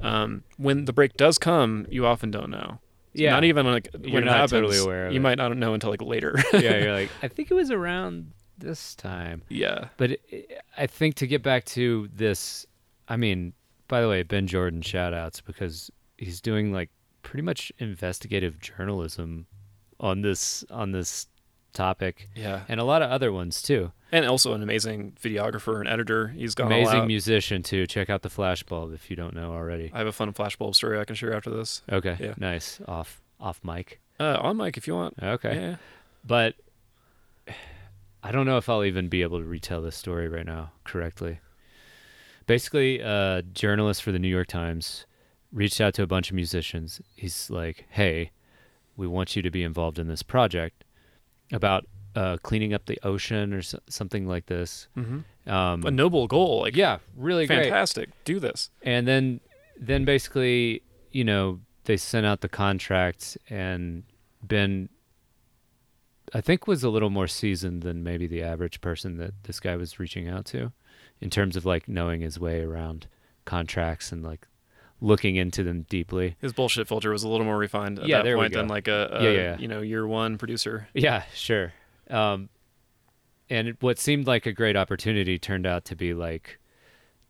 um, when the break does come, you often don't know. Yeah. Not even like You're when it not happens, totally aware you it. might not know until like later. yeah. You're like, I think it was around this time. yeah. But it, I think to get back to this, I mean, by the way, Benn Jordan shout outs because he's doing like pretty much investigative journalism on this on this topic Yeah. and a lot of other ones too. And also an amazing videographer and editor. He's all Amazing musician too. Check out the flashbulb if you don't know already. I have a fun flashbulb story I can share after this. Okay, Yeah. nice. Off off mic. Uh, on mic if you want. Okay. Yeah. But I don't know if I'll even be able to retell this story right now correctly. Basically, a journalist for the New York Times reached out to a bunch of musicians. He's like, "Hey, we want you to be involved in this project about uh, cleaning up the ocean or s- something like this." Mm-hmm. Um, A noble goal. Like, yeah, really great. fantastic. Do this. And then, then basically, you know, they sent out the contracts, and Benn, I think, was a little more seasoned than maybe the average person that this guy was reaching out to, in terms of like knowing his way around contracts and like looking into them deeply. His bullshit filter was a little more refined at Yeah, that point than like a, a Yeah, yeah. you know year one producer. Yeah, sure. Um, and what seemed like a great opportunity turned out to be like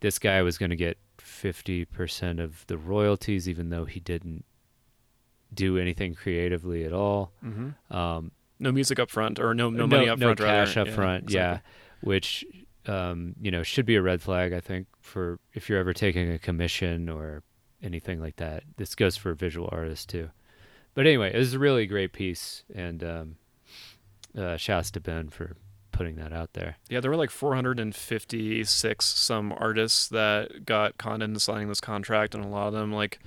this guy was going to get 50% of the royalties, even though he didn't do anything creatively at all. Mm-hmm. Um, No music up front or no no money up no front. rather. cash up front. Yeah, which um, you know should be a red flag. I think for if you're ever taking a commission or anything like that. This goes for visual artists too. But anyway, it was a really great piece, and um, uh, shouts to Benn for putting that out there. Yeah, there were like 456 some artists that got conned into signing this contract, and a lot of them, like,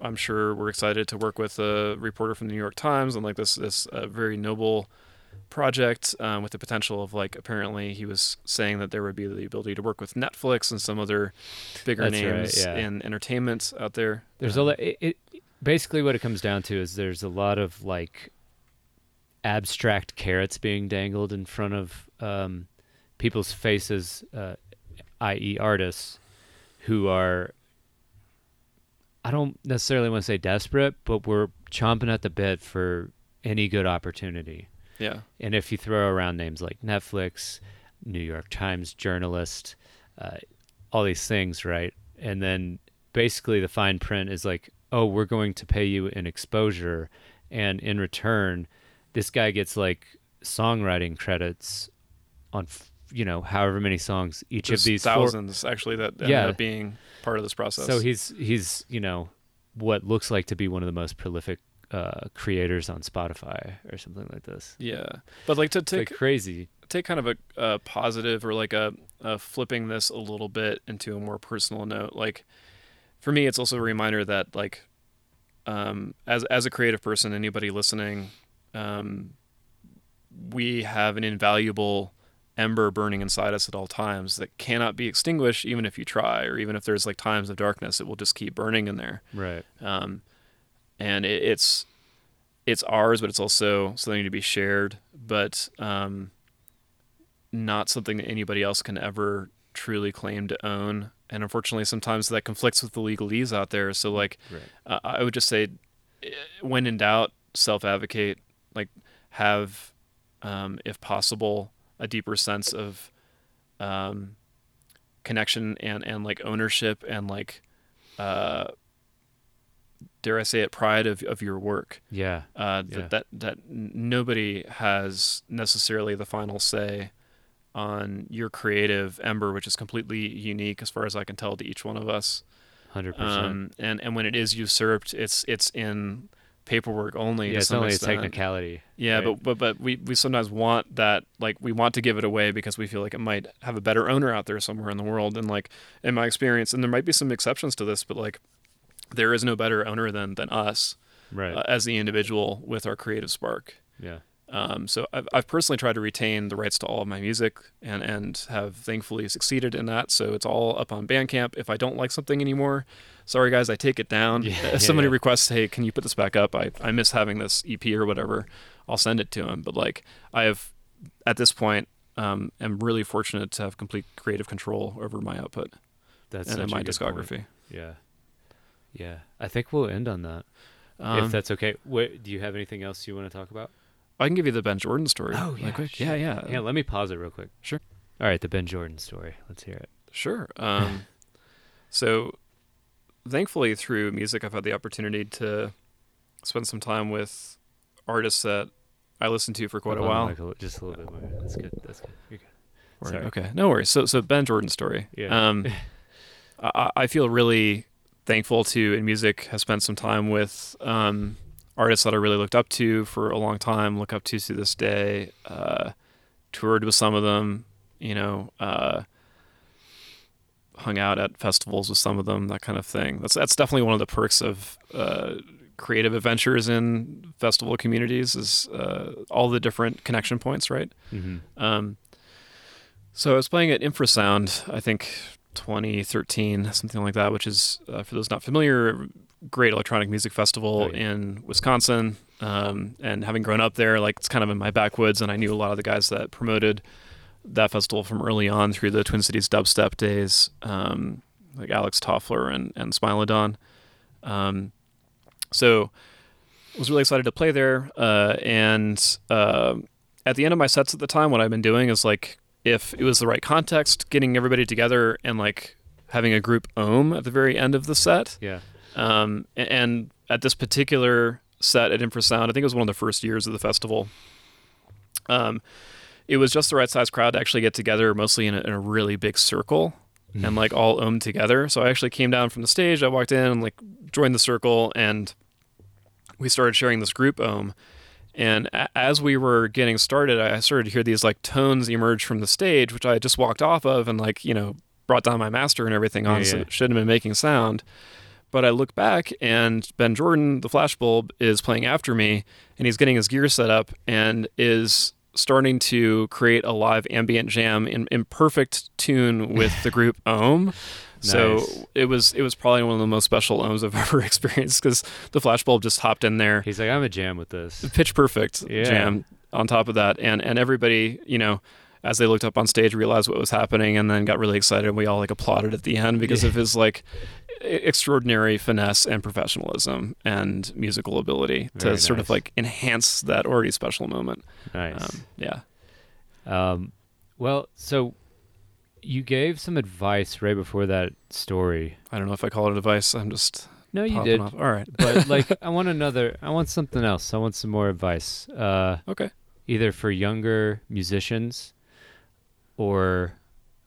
I'm sure, were excited to work with a reporter from the New York Times and like this this uh, very noble project um, with the potential of like apparently he was saying that there would be the ability to work with Netflix and some other bigger That's right, names yeah. in entertainment out there. There's Um, a lot. It, it basically what it comes down to is there's a lot of like abstract carrots being dangled in front of um, people's faces, uh, i.e., artists who are. I don't necessarily want to say desperate, but we're chomping at the bit for any good opportunity. Yeah. And if you throw around names like Netflix, New York Times journalist, uh, all these things, right? And then basically the fine print is like, oh, we're going to pay you an exposure. And in return, this guy gets like songwriting credits on, f- you know, however many songs each There's of these four- thousands actually that ended Yeah. up being part of this process. so he's he's you know what looks like to be one of the most prolific uh, creators on Spotify or something like this. yeah, but like to take like crazy. take kind of a, a positive or like a, a flipping this a little bit into a more personal note like for me it's also a reminder that like um, as as a creative person anybody listening um, we have an invaluable ember burning inside us at all times that cannot be extinguished even if you try or even if there's like times of darkness it will just keep burning in there Right. um, and it, it's it's ours, but it's also something to be shared, but um, not something that anybody else can ever truly claim to own. And unfortunately, sometimes that conflicts with the legalese out there. So, like, Right. uh, I would just say, eh, when in doubt, self-advocate. Like, have, um, if possible, a deeper sense of um, connection and and like ownership and like uh, dare I say it, pride of of your work. Yeah. Uh, that, Yeah. that that nobody has necessarily the final say on your creative ember, which is completely unique as far as I can tell to each one of us. Hundred percent. Um, and and when it is usurped, it's it's in paperwork only. Yeah, it's only a technicality. Yeah, right? but but but we we sometimes want that like we want to give it away because we feel like it might have a better owner out there somewhere in the world. And like in my experience, and there might be some exceptions to this, but like there is no better owner than than us right. uh, as the individual with our creative spark. yeah. Um, so I've, I've personally tried to retain the rights to all of my music and, and have thankfully succeeded in that. So it's all up on Bandcamp. If I don't like something anymore, sorry guys, I take it down. Yeah, if yeah, somebody yeah. requests, hey, can you put this back up? I, I miss having this EP or whatever. I'll send it to him. But like I have, at this point, um, am really fortunate to have complete creative control over my output That's and such in a my good point. discography. Yeah. Yeah. I think we'll end on that. Um, if that's okay. Wait, do you have anything else you want to talk about? I can give you the Benn Jordan story. Oh, yeah, quick. sure. yeah, yeah, Yeah, let me pause it real quick. Sure. All right, the Benn Jordan story. Let's hear it. Sure. Um, so, thankfully, through music, I've had the opportunity to spend some time with artists that I listened to for quite a Hold on, while. Michael, just a little bit more. That's good. That's good. You're good. Sorry. Okay, no worries. So, so Benn Jordan story. Yeah. Um, I, I feel really thankful to in music have spent some time with um, artists that I really looked up to for a long time. Look up to to this day. Uh, toured with some of them. You know. Uh, hung out at festivals with some of them, that kind of thing. That's that's definitely one of the perks of uh, creative adventures in festival communities is uh, all the different connection points, right? Mm-hmm. Um, so I was playing at Infrasound, I think 2013, something like that, which is uh, for those not familiar, great electronic music festival yeah. in Wisconsin. Um, and having grown up there, like it's kind of in my backwoods, and I knew a lot of the guys that promoted that festival from early on through the Twin Cities dubstep days, um, like Alex Toffler and and Smilodon. Um, so I was really excited to play there. Uh, and uh, at the end of my sets at the time, what I've been doing is like, if it was the right context, getting everybody together and like having a group ohm at the very end of the set. Yeah. Um, and at this particular set at Infrasound, I think it was one of the first years of the festival. Um, it was just the right size crowd to actually get together, mostly in a, in a really big circle and like all ohm together. So I actually came down from the stage. I walked in and like joined the circle, and we started sharing this group ohm. And a- as we were getting started, I started to hear these like tones emerge from the stage, which I had just walked off of and like you know brought down my master and everything on, Yeah, so yeah. it shouldn't have been making sound. But I look back and Benn Jordan, the flashbulb, is playing after me, and he's getting his gear set up and is starting to create a live ambient jam in, in perfect tune with the group Ohm. So it was it was probably one of the most special ohms I've ever experienced because the flashbulb just hopped in there, He's like, I'm a jam with this. pitch perfect Yeah. jam on top of that, and and everybody you know as they looked up on stage realized what was happening and then got really excited and we all like applauded at the end because Yeah. of his like extraordinary finesse and professionalism and musical ability to Very sort of like enhance that already special moment. Nice. Um, yeah. Um, well, so you gave some advice right before that story. I don't know if I call it advice. I'm just No, you did. off. All right. But like, I want another. I want something else. I want some more advice. Uh, Okay. either for younger musicians or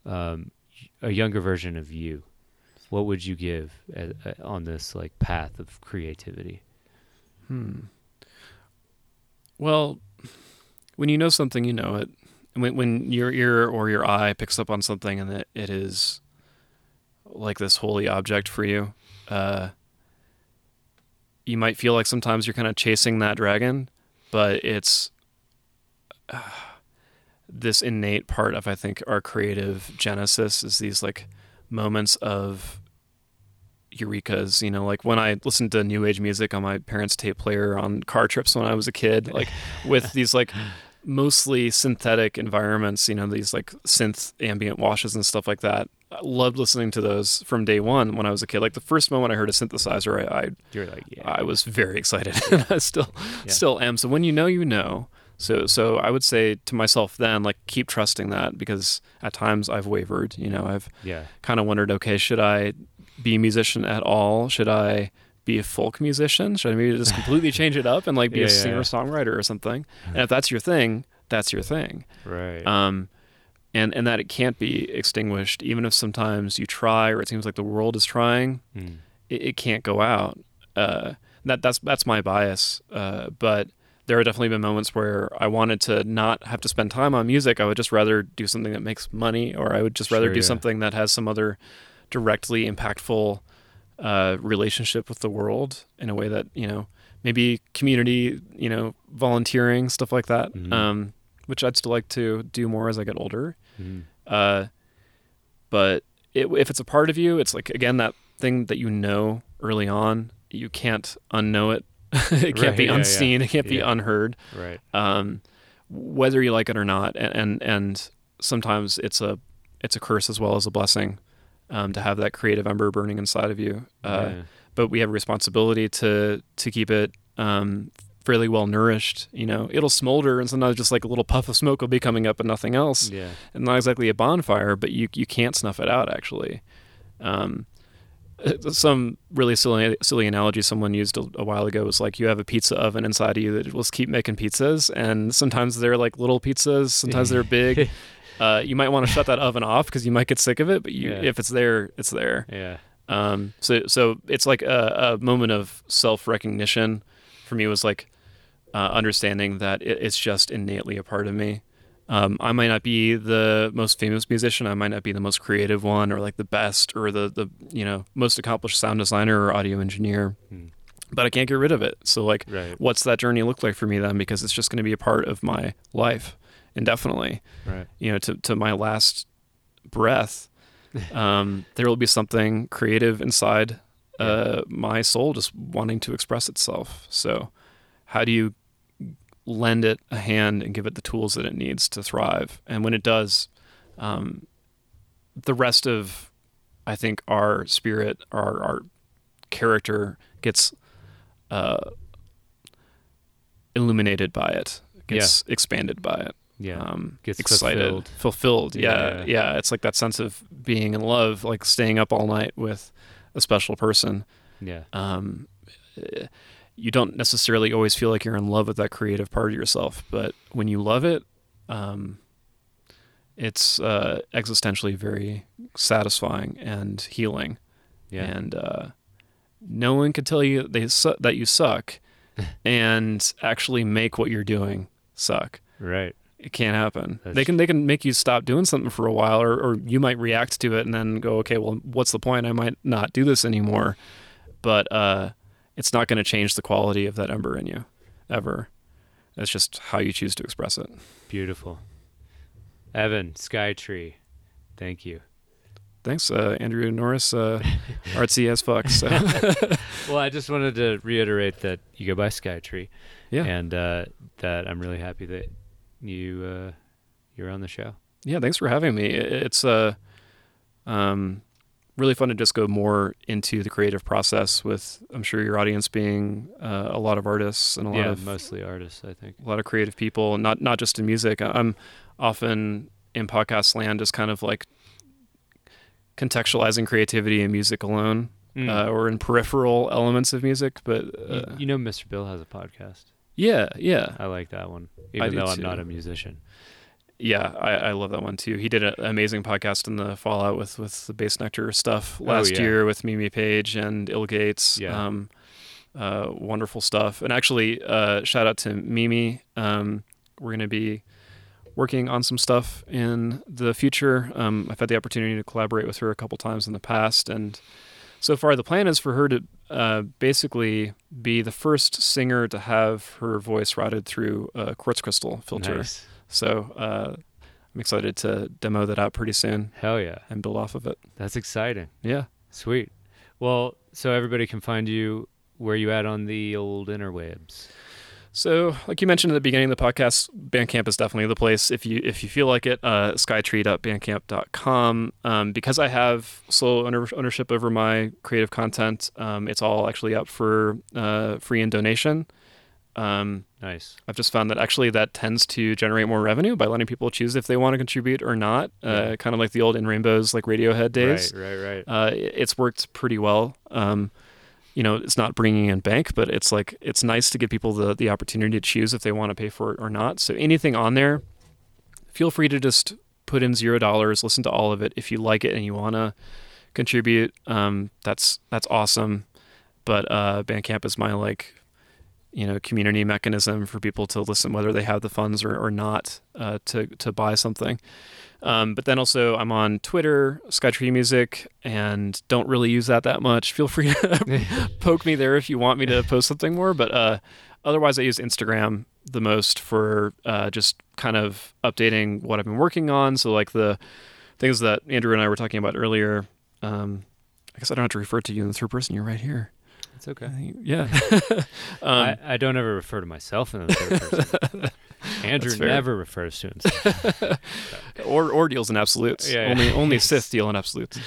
um, a younger version of you. What would you give a, a, on this like path of creativity? Hmm. Well, when you know something, you know it. When when your ear or your eye picks up on something and it, it is like this holy object for you, uh, you might feel like sometimes you're kind of chasing that dragon, but it's uh, this innate part of I think our creative genesis is these like moments of eurekas you know like when i listened to new age music on my parents tape player on car trips when i was a kid like with these like mostly synthetic environments you know these like synth ambient washes and stuff like that i loved listening to those from day one when i was a kid like the first moment i heard a synthesizer i, I You're like, yeah, I was very excited, and I still Yeah. still am. So when you know, you know. So so I would say to myself then, like keep trusting that because at times I've wavered. You know, I've yeah, kind of wondered, okay, should I be a musician at all? Should I be a folk musician? Should I maybe just completely change it up and like be Yeah, a singer songwriter or something? And if that's your thing, that's your thing. Right. Um, and and that it can't be extinguished, even if sometimes you try or it seems like the world is trying. Mm. It, it can't go out. Uh, that that's that's my bias. Uh, but there have definitely been moments where I wanted to not have to spend time on music. I would just rather do something that makes money, or I would just rather Sure, do yeah. something that has some other directly impactful uh, relationship with the world in a way that you know maybe community, you know, volunteering stuff like that. Mhm. Um, which I'd still like to do more as I get older. Mm. Uh, but it, if it's a part of you, it's like again that thing that you know early on. You can't unknow it. it can't Right, be yeah, yeah. unseen. It can't be unheard. Right. Um, whether you like it or not, and, and and sometimes it's a it's a curse as well as a blessing um, to have that creative ember burning inside of you. Uh, yeah. But we have a responsibility to to keep it um, fairly well nourished. You know, it'll smolder, and sometimes just like a little puff of smoke will be coming up, and nothing else Yeah. and not exactly a bonfire, but you you can't snuff it out actually. Um, some really silly silly analogy someone used a, a while ago was like you have a pizza oven inside of you that will keep making pizzas, and sometimes they're like little pizzas, sometimes they're big. Uh, you might want to shut that oven off because you might get sick of it, but you, Yeah. if it's there, it's there. Yeah. Um, so so it's like a, a moment of self recognition for me was like uh, understanding that it, it's just innately a part of me. Um, I might not be the most famous musician. I might not be the most creative one, or like the best, or the the you know most accomplished sound designer or audio engineer. Hmm. But I can't get rid of it. So like, Right. what's that journey look like for me then? Because it's just going to be a part of my life indefinitely Right. you know, to, to my last breath, um, there will be something creative inside uh, my soul just wanting to express itself. So, how do you lend it a hand and give it the tools that it needs to thrive? And when it does, um, the rest of, I think, our spirit, our, our character gets uh, illuminated by it, gets expanded by it Yeah. um, Gets excited, fulfilled. fulfilled. Yeah, Yeah. yeah, It's like that sense of being in love, like staying up all night with a special person. yeah. Um, you don't necessarily always feel like you're in love with that creative part of yourself, but when you love it, um, it's uh, existentially very satisfying and healing. Yeah. And uh, no one can tell you they su- that you suck, and actually make what you're doing suck right. It can't happen. That's they can they can make you stop doing something for a while, or, or you might react to it and then go, okay, well, what's the point? I might not do this anymore. But uh, it's not going to change the quality of that ember in you, ever. It's just how you choose to express it. Beautiful. Evan, Skytree. Thank you. Thanks, uh, Andrew Norris, uh, artsy as fuck. So Well, I just wanted to reiterate that you go by Skytree, yeah, and uh, that I'm really happy that you uh, you're on the show. yeah. Thanks for having me. It's uh, um, really fun to just go more into the creative process with. I'm sure your audience being uh, a lot of artists and a lot yeah, of mostly artists, I think. a lot of creative people, not not just in music. I'm often in podcast land just kind of like contextualizing creativity in music alone, Mm. uh, or in peripheral elements of music. But you, uh, you know, Mr. Bill has a podcast. Yeah, yeah, I like that one, even though I'm too. not a musician. yeah. I, I love that one too. He did an amazing podcast in the Fallout with with the Bassnectar stuff last Oh, yeah. year with Mimi Page and Ill Gates. Yeah. Um, uh, wonderful stuff. And actually, uh, shout out to Mimi. Um, we're going to be working on some stuff in the future. Um, I've had the opportunity to collaborate with her a couple times in the past, and so far the plan is for her to uh, basically be the first singer to have her voice routed through a quartz crystal filter. Nice. So uh, I'm excited to demo that out pretty soon Hell yeah, and build off of it. that's exciting. Yeah. Sweet. Well, so everybody can find you where you at on the old interwebs. So, like you mentioned at the beginning of the podcast, Bandcamp is definitely the place if you if you feel like it. Uh, skytree.bandcamp.com. Um, because I have sole owner- ownership over my creative content, um, it's all actually up for uh, free and donation. Um, Nice. I've just found that actually that tends to generate more revenue by letting people choose if they want to contribute or not. Uh, Kind of like the old In Rainbows, like Radiohead days Right, right, right. uh, it's worked pretty well. Um, you know, it's not bringing in bank, but it's like it's nice to give people the the opportunity to choose if they want to pay for it or not. So anything on there, feel free to just put in zero dollars, listen to all of it. If you like it and you want to contribute, um, that's that's awesome. But uh, Bandcamp is my like, you know, community mechanism for people to listen whether they have the funds or, or not uh, to to buy something. Um, but then also, I'm on Twitter, Skytree Music, and don't really use that that much. Feel free to poke me there if you want me to post something more. But uh, otherwise, I use Instagram the most for uh, just kind of updating what I've been working on. So, like the things that Andrew and I were talking about earlier. Um, I guess I don't have to refer to you in the third person. You're right here. It's okay. Yeah. um, I, I don't ever refer to myself in the third person. Andrew never refers to himself. or or deals in absolutes. Yeah, yeah. Only only Sith deal in absolutes.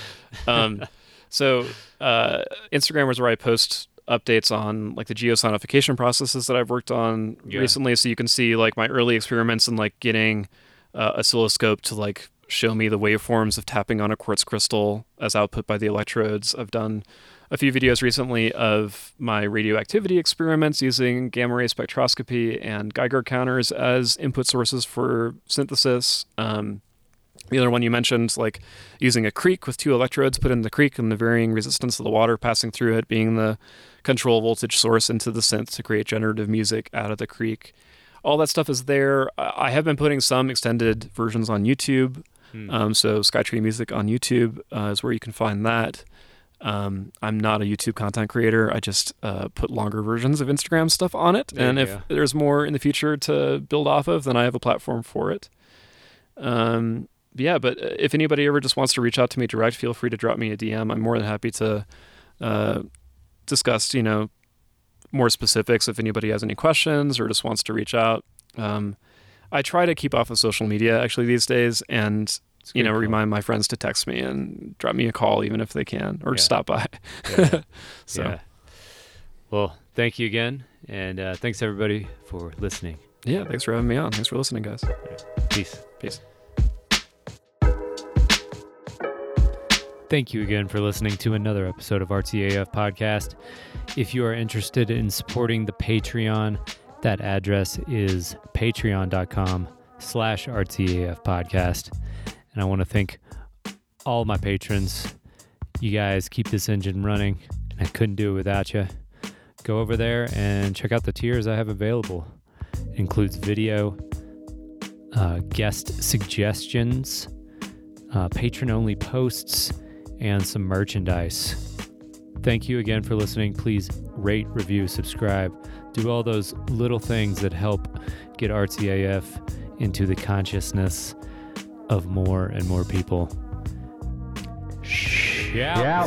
Um, so uh, Instagram is where I post updates on like the geosonification processes that I've worked on Yeah. recently. So you can see like my early experiments in like getting uh, oscilloscope to like show me the waveforms of tapping on a quartz crystal as output by the electrodes. I've done a few videos recently of my radioactivity experiments using gamma ray spectroscopy and Geiger counters as input sources for synthesis. Um, the other one you mentioned, like using a creek with two electrodes put in the creek and the varying resistance of the water passing through it being the control voltage source into the synth to create generative music out of the creek. All that stuff is there. I have been putting some extended versions on YouTube. Hmm. Um, so Skytree Music on YouTube uh, is where you can find that. Um, I'm not a YouTube content creator. I just uh, put longer versions of Instagram stuff on it. There and if go. there's more in the future to build off of, then I have a platform for it. Um, yeah, but if anybody ever just wants to reach out to me direct, feel free to drop me a DM. I'm more than happy to uh, discuss, you know, more specifics if anybody has any questions or just wants to reach out. Um, I try to keep off of social media actually these days, and you know, call. remind my friends to text me and drop me a call even if they can, or Yeah. stop by. Yeah. So Yeah. Well, thank you again, and uh, thanks everybody for listening. yeah, thanks for having me on. Thanks for listening, guys. Peace. Peace. Thank you again for listening to another episode of RTAF Podcast. If you are interested in supporting the Patreon, that address is patreon.com slash RTAF Podcast. And I want to thank all my patrons. You guys keep this engine running, and I couldn't do it without you. Go over there and check out the tiers I have available. It includes video, uh, guest suggestions, uh, patron only posts, and some merchandise. Thank you again for listening. Please rate, review, subscribe. Do all those little things that help get RTAF into the consciousness of more and more people. Shout. Yeah.